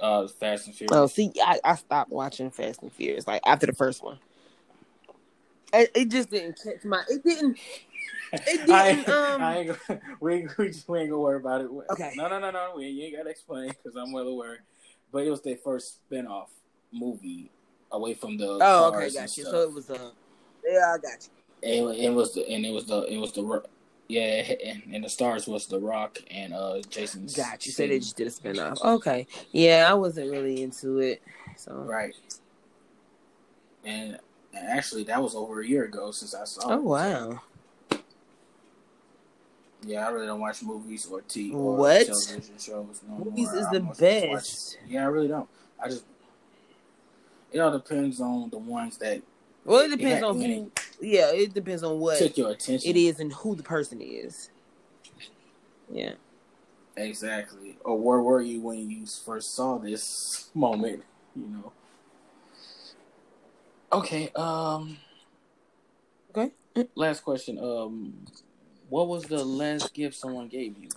Uh, Fast and Furious. Oh, see, I, I stopped watching Fast and Furious like after the first one. It, it just didn't catch my. It didn't. It [laughs] didn't, um, I ain't gonna, [laughs] we, we, just, we ain't gonna worry about it. Okay. No, no, no, no. We, you ain't gotta explain because I'm well aware. But it was their first spin-off movie away from the. Oh, okay, got you. stuff. So it was uh, yeah, I got you. And it, it was the and it was the it was the yeah and, and the stars was the Rock and uh Jason. Got you. So they just did a spin off. Okay. Yeah, I wasn't really into it. So right. And, and actually, that was over a year ago since I saw. Oh it. wow. Yeah, I really don't watch movies or TV or What? television shows. No Movies more. is I the mostly just watch- best. Yeah, I really don't. I just it all depends on the ones that Well, it depends Yeah, on yeah. who. Yeah, it depends on what took your attention. it is and who the person is. Yeah. exactly. Or where were you when you first saw this [laughs] moment? You know. Okay. Um. Okay. Last question. Um, what was the last gift someone gave you?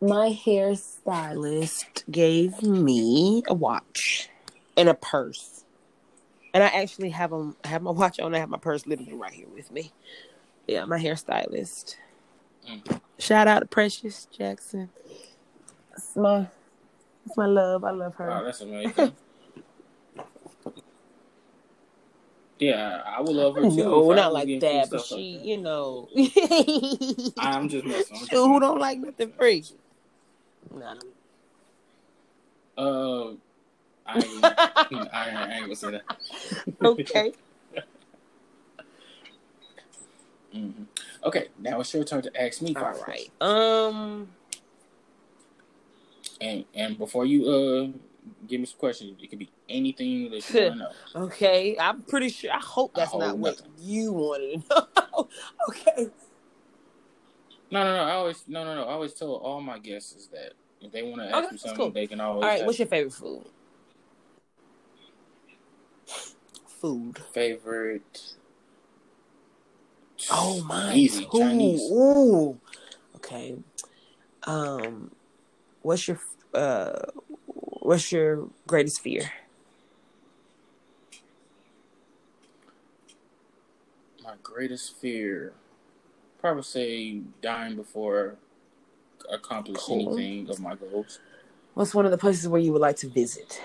My hairstylist gave me a watch and a purse. And I actually have 'em- I have my watch on. I have my purse literally right here with me. Yeah, my hairstylist. Mm. Shout out to Precious Jackson. It's my, it's my love. I love her. Wow, that's amazing. [laughs] yeah, I would love her too. no, not like that. But like she, you know. I'm just messing. [laughs] Who don't like nothing free? Nah, Uh, I I, I ain't gonna say that. [laughs] okay. Mhm. Okay, now it's your turn to ask me. All right. questions. Um. And and before you uh give me some questions, it could be anything that you want to know. [laughs] Okay. I'm pretty sure. I hope that's I not what nothing. you wanted to know. [laughs] okay. No, no, no. I always no, no, no. I always tell all my guests is that if they want to ask Okay, me something, cool. they can always. All right. What's your favorite food? Food. favorite? Oh my. Easy Ooh, Chinese. Ooh. Okay. Um. What's your uh? What's your greatest fear? My greatest fear, probably say dying before accomplish Cool. anything of my goals. What's one of the places where you would like to visit?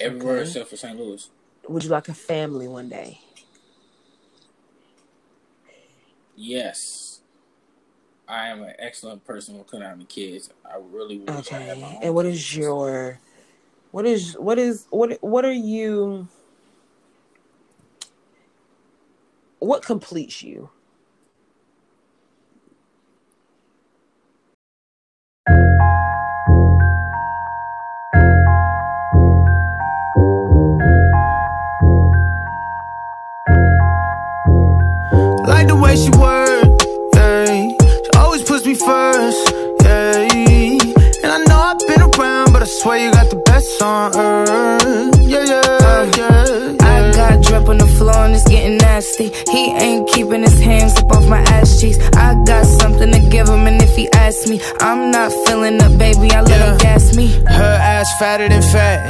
Everywhere Okay. except for St. Louis. Would you like a family one day? Yes. I am an excellent person when it comes to kids. I really wish I had my Okay. own And what is your what is what is what what are you what completes you?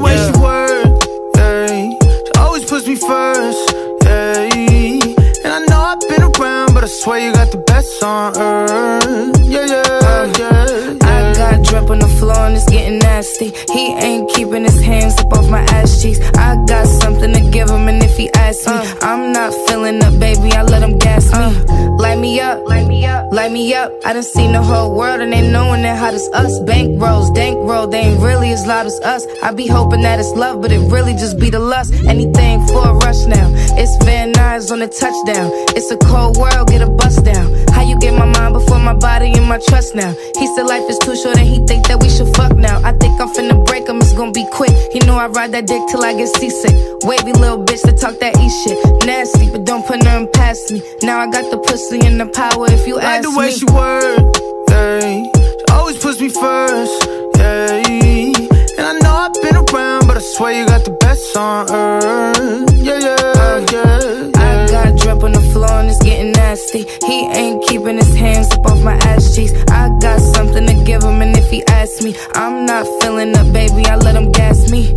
way she work, yeah. She always puts me first, yeah. And I know I've been around, but I swear you got the best on earth, yeah, yeah, yeah. Drip on the floor and it's getting nasty. He ain't keeping his hands up off my ass cheeks. I got something to give him, and if he asks me, uh. I'm not feeling up, baby. I let him gas me. Uh. Light me up, light me up, light me up. I done seen the whole world and they knowing that hot as us. Bank rolls, dank roll, they ain't really as loud as us. I be hoping that it's love, but it really just be the lust. Anything for a rush now. It's Van Nuys on the touchdown. It's a cold world, get a bust down. How you get my mind before my body and my trust now? He said life is too short and he think that we should fuck now. I think I'm finna break him, it's gonna be quick. He know I ride that dick till I get seasick. Wavy little bitch that talk that E shit. Nasty, but don't put nothing past me. Now I got the pussy and the power if you Like ask the way me. she work, yeah. She always puts me first, yeah. And I know I've been around, but I swear you got the best on earth, yeah, yeah, uh, yeah. I got drip on the floor and it's getting nasty. He ain't keeping his hands up off my ass cheeks. I got and if he asks me, I'm not feeling up, baby. I let them gas me.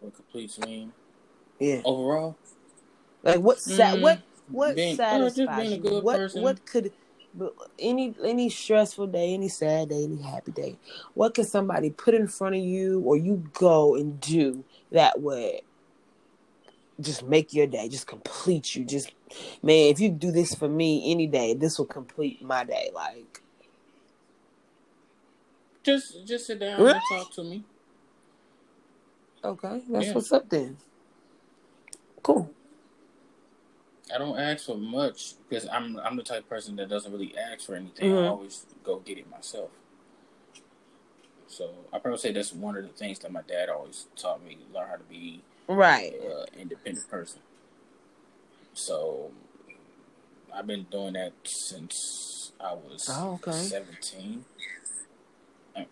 What completes me Yeah. overall? Like what sa- Mm, what what being- uh, satisfies being you? what person. what could but any any stressful day, any sad day, any happy day, what can somebody put in front of you or you go and do that would just make your day, just complete you. Just man, if you do this for me any day, this will complete my day. Like Just just sit down Really? and talk to me. okay, that's Yeah. what's up then. Cool. I don't ask for much because I'm I'm the type of person that doesn't really ask for anything. I Mhm. always go get it myself. So I probably say that's one of the things that my dad always taught me: learn how to be Right. uh, independent person. So I've been doing that since I was Oh, okay. seventeen. Uh,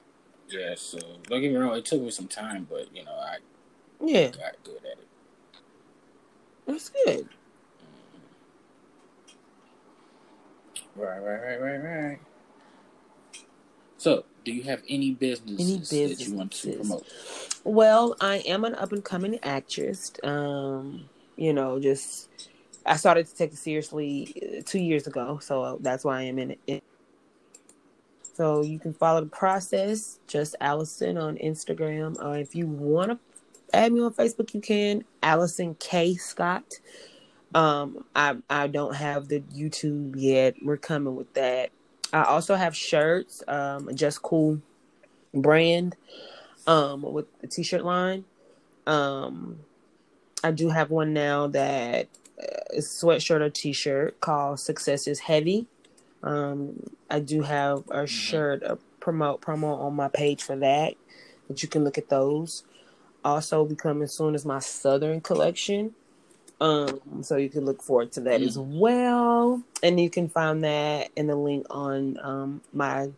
Yeah, so don't get me wrong, it took me some time, but you know I Yeah, got good at it. that's good. Right, right, right, right, right. So, do you have any businesses Any that you want to promote? Well, I am an up and coming actress. Um, you know, just I started to take it seriously uh, two years ago, so that's why I am in it. So you can follow the process, just Allison on Instagram, or if you want to add me on Facebook, you can Allison K Scott. Um, I I don't have the YouTube yet. We're coming with that. I also have shirts, um, just cool brand um with the t-shirt line. Um i do have one now that uh, is sweatshirt or t-shirt called success is heavy. Um i do have a shirt a promote promo on my page for that that you can look at those. Also be coming soon as my southern collection um so you can look forward to that as well and you can find that in the link on um my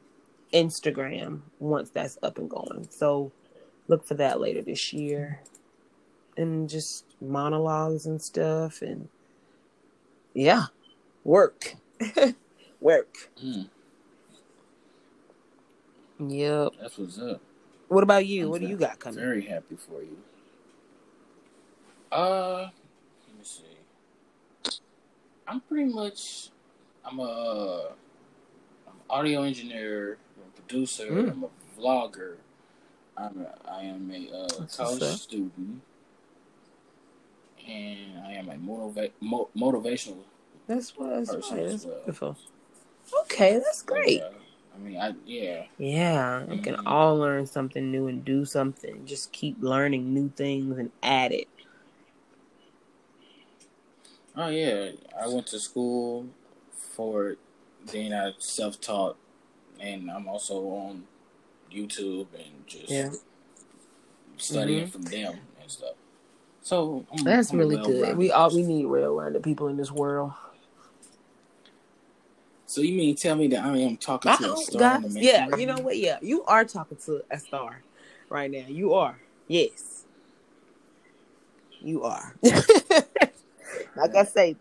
Instagram once that's up and going. So look for that later this year. And just monologues and stuff and yeah. Work. [laughs] Work. Mm, Yep. that's what's up. What about you? I'm what do you got coming? Very happy for you. Uh, let me see. I'm pretty much. I'm a. I'm an audio engineer. I'm a producer. Mm. I'm a vlogger. I'm a, I am a uh, college student, and I am a motiva- mo- motivational That's what that's person right. That's well. beautiful. Okay, that's great. Uh, I mean, I yeah. Yeah, we can Mhm. all learn something new and do something. Just keep learning new things and add it. Oh yeah, I went to school for it. Then I self-taught, and I'm also on YouTube and just Yeah. studying Mhm. from them and stuff. So I'm, That's I'm a really good. We all we need well-rounded people in this world. So you mean tell me that I am talking to a Uh-oh, star in the guys. Yeah, you know what? Yeah, you are talking to a star right now. You are. Yes. You are. [laughs] like I say,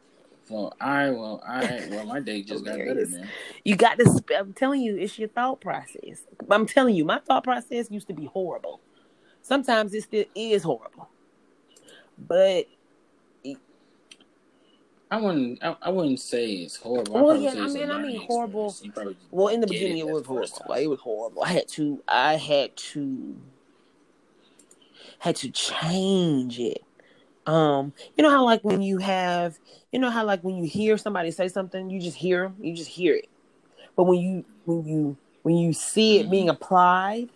Well, I well I well my day just got better then. you got to. Sp- I'm telling you, it's your thought process. I'm telling you, my thought process used to be horrible. Sometimes it still is horrible, but I wouldn't I, I wouldn't say it's horrible. Well, probably yeah, I mean, I mean, horrible- experience. You probably well, in the beginning, it, as was horrible. Like it was horrible. I had to. I had to. Had to change it. Um, you know how like when you have, you know how like when you hear somebody say something, you just hear 'em, you just hear it. But when you when you when you see it being applied,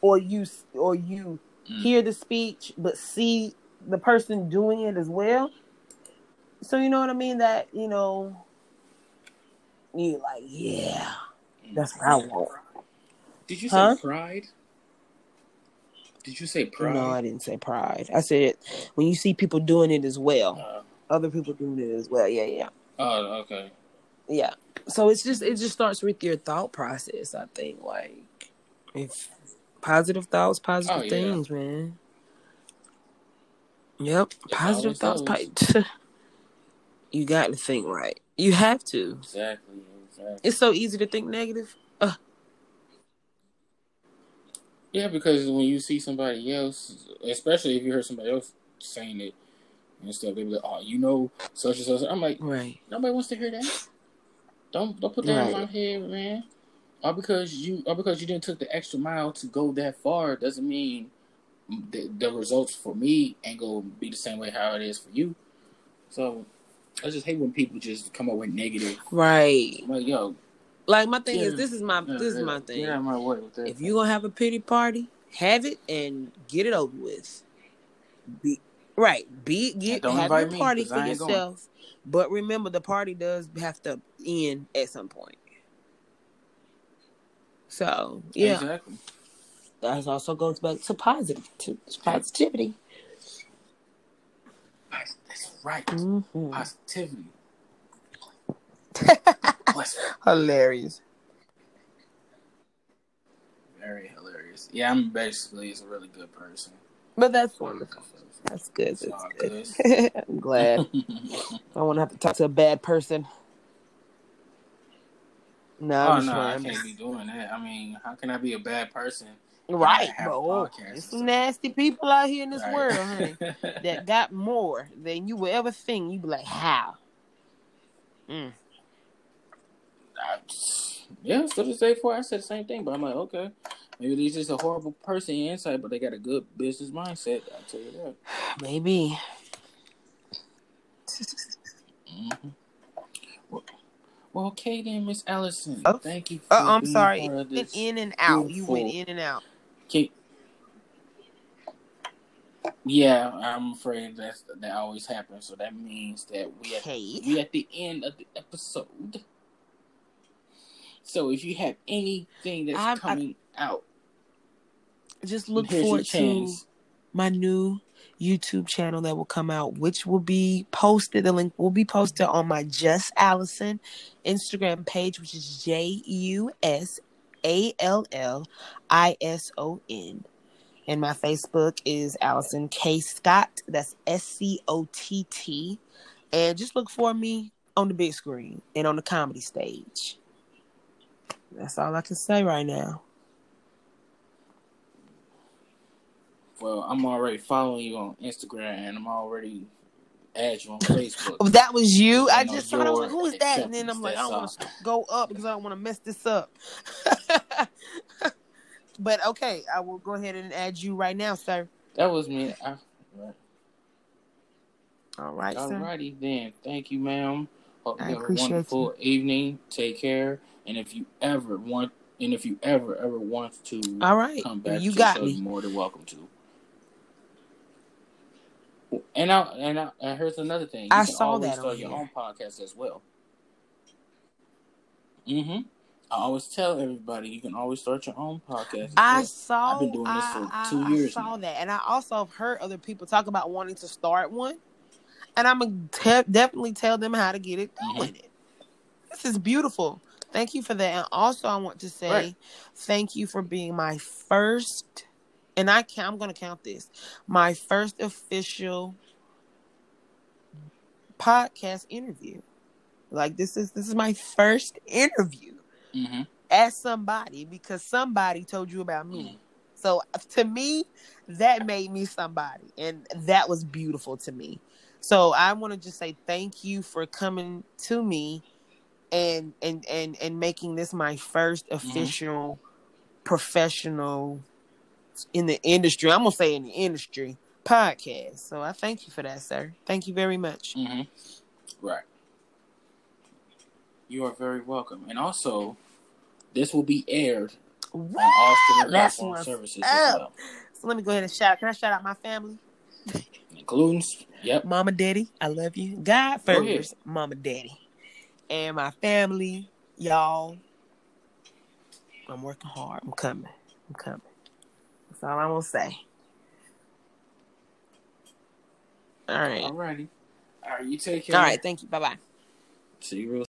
or you or you Mm. hear the speech but see the person doing it as well. So you know what I mean? That you know, you like, yeah, that's what I want. Did you say Huh? pride? Did you say pride? No, I didn't say pride. I said when you see people doing it as well, Uh, other people doing it as well. Yeah, yeah, oh, okay. yeah. So it's just it just starts with your thought process. I think like if positive thoughts, positive Oh, yeah. things, man. Yep, positive thoughts. po- [laughs] you got to think right. You have to. Exactly. Exactly. It's so easy to think negative. Uh, Yeah, because when you see somebody else, especially if you hear somebody else saying it and stuff, they be like, "Oh, you know, such and such." I'm like, right. nobody wants to hear that. Don't don't put that in my head, man. All because you, all because you didn't took the extra mile to go that far, doesn't mean the, the results for me ain't gonna be the same way how it is for you. So I just hate when people just come up with negative. Right. I'm like, yo, Like my thing Yeah. is, this is my yeah, this is my thing. Yeah, my way with that. If you gonna have a pity party, have it and get it over with. Be right. Be get have invite party me, for ain't going. yourself. But remember, the party does have to end at some point. So yeah, exactly. that also goes back to positive to positivity. That's right. Mhm. Positivity. Bless [laughs] Hilarious. Very hilarious. Yeah, I'm basically is a really good person. But that's wonderful. That's good. That's good. [laughs] I'm glad. [laughs] I don't want to have to talk to a bad person. No, oh I'm just no, I can't be doing that. I mean, how can I be a bad person? Right, have bro. podcasts There's some nasty people out here in this Right. world, honey, that got more than you will ever think. You'd be like, how? Mm. I- yeah, so to say before I said the same thing, but I'm like, okay, maybe they're just a horrible person inside, but they got a good business mindset. I'll tell you that. [sighs] Maybe. hmm Well, well, okay then, Miss Allison. Oh. Thank you. For Uh, I'm being sorry. part It of went this in and out. You went in and out. Can- Yeah, I'm afraid that's that always happens. So that means that we at, Okay. we at the end of the episode. So if you have anything that's I- coming out, Just look forward to my new YouTube channel that will come out, which will be posted. The link will be posted on my Just Allison Instagram page, which is J U S A L L I S O N. And my Facebook is Allison K Scott. That's S C O T T. And just look for me on the big screen and on the comedy stage. That's all I can say right now. Well, I'm already following you on Instagram, and I'm already add you on [laughs] Facebook. Oh, that was you. I know just it. I was like, "Who is that?" And then I'm like, "I don't want to go up because I don't want to mess this up." [laughs] but okay, I will go ahead and add you right now, sir. That was me. I, right. All right, All righty then. Thank you, ma'am. Hope I you have a wonderful evening. Take care. And if you ever want, and if you ever ever want to All right, come back, you got me. more than welcome to. And I and I and here's another thing. You I saw that start on your here. own podcast as well. Mm-hmm. I always tell everybody you can always start your own podcast. I saw. I've been doing this for I, two I- years I saw now. that, and I also have heard other people talk about wanting to start one, and I'm gonna te- definitely tell them how to get it Mhm. This is beautiful. Thank you for that, and also I want to say Right. thank you for being my first, and I count, I'm gonna count this my first official podcast interview. Like this is this is my first interview Mm-hmm. as somebody because somebody told you about me. So to me, that made me somebody, and that was beautiful to me. So I want to just say thank you for coming to me and and and and making this my first mm-hmm. official mm-hmm. professional in the industry. I'm gonna say in the industry podcast. So I thank you for that, sir. Thank you very much. Mm-hmm. Right. You are very welcome. And also, this will be aired what? on all streaming services as well. So let me go ahead and shout. Can I shout out my family? Includes. yep. Mama, daddy, I love you. God first, Mama, daddy and my family, y'all. I'm working hard. I'm coming. I'm coming. That's all I'm gonna say. All right. All righty. All right. You take care. All right. Thank you. Bye bye. See you real soon.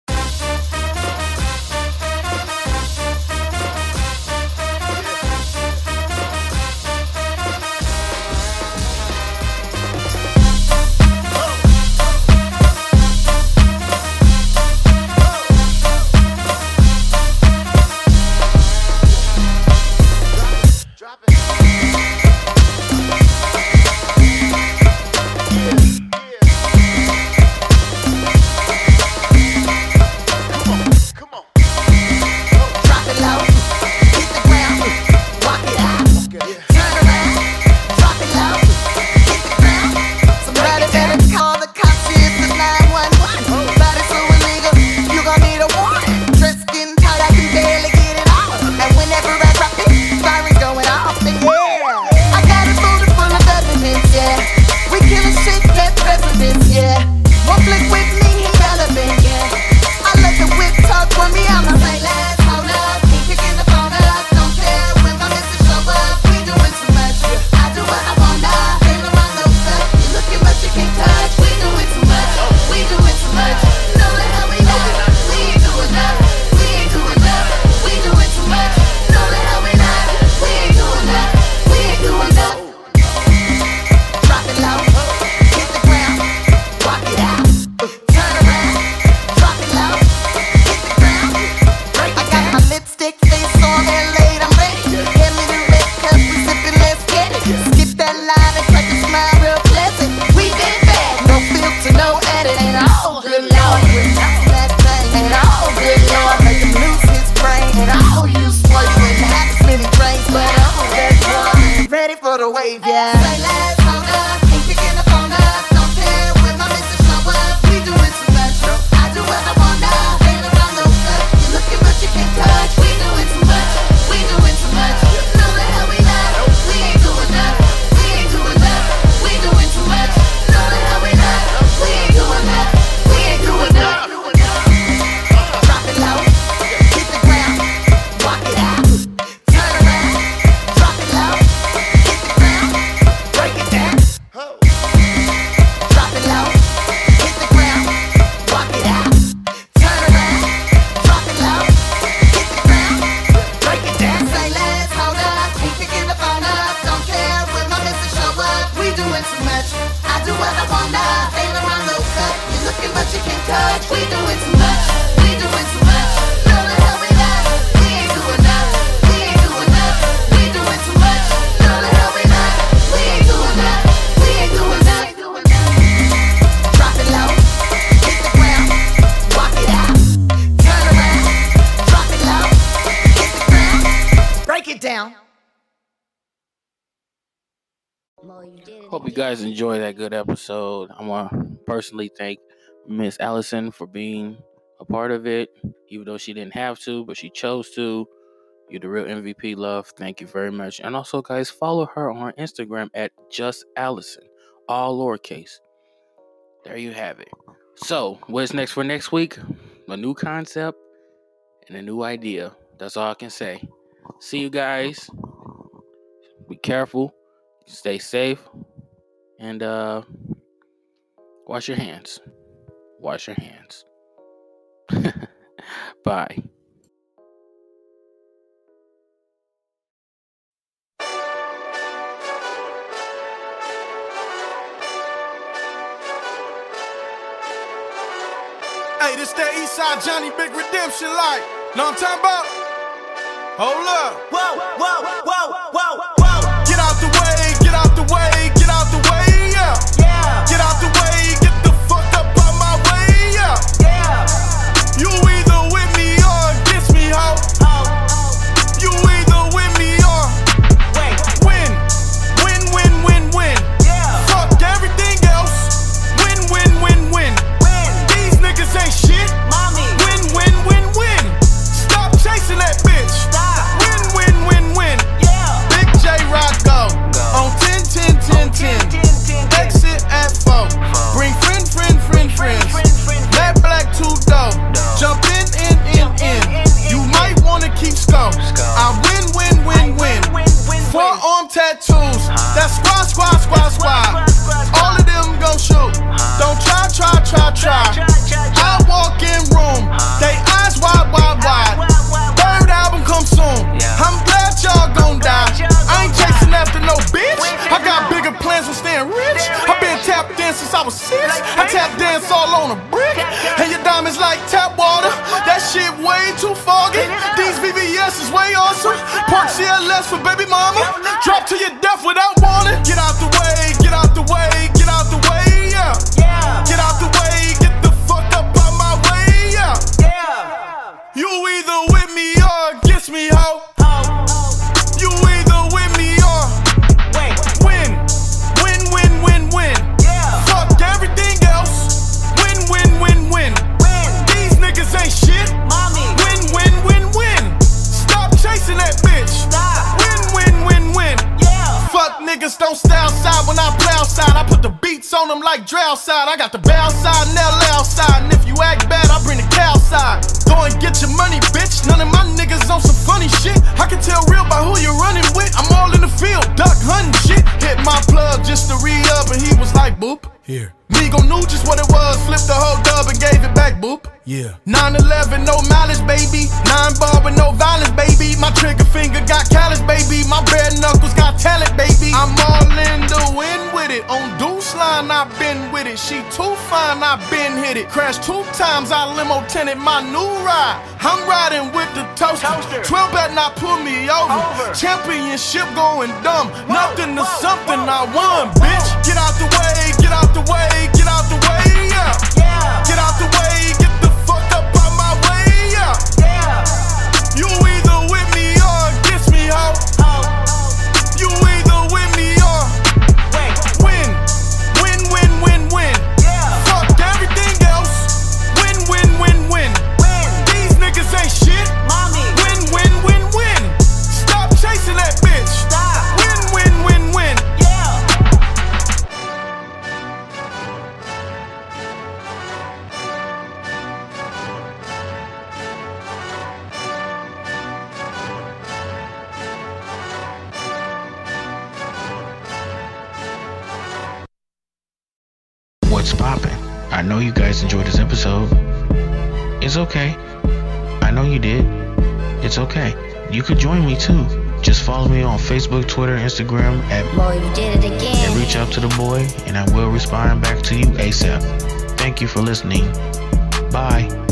personally thank Miss Allison for being a part of it, even though she didn't have to, but she chose to. You're the real MVP, love. Thank you very much. And also, guys, follow her on Instagram at just Allison, all lowercase. There you have it. So, what's next for next week? A new concept and a new idea. That's all I can say. See you guys. Be careful. Stay safe. And uh Wash your hands. Wash your hands. [laughs] Bye. Hey, this that Eastside Johnny Big Redemption like. Know what I'm talking about? Hold up. Whoa, whoa, whoa, whoa, whoa. Forearm tattoos. That squad, squad, squad, squad. All of them gon' shoot. Don't try, try, try, try. I walk in room. They since I was six. I tap dance all on a brick. And your diamonds like tap water. That shit way too foggy. These VVS is way awesome. Park CLS for baby mama. Drop to your death without warning. Get out the way, get out the way, get out the way. it. Crashed two times, our limo tinted. my new ride. I'm riding with the toaster. toaster. 12 bet not pull me over. over. Championship going dumb. Whoa, Nothing to something, whoa, I won, bitch. Get out the way, get out the way, get out the way, yeah. Twitter, Instagram at Boy, you did it again. And reach out to the boy, and I will respond back to you ASAP. Thank you for listening. Bye.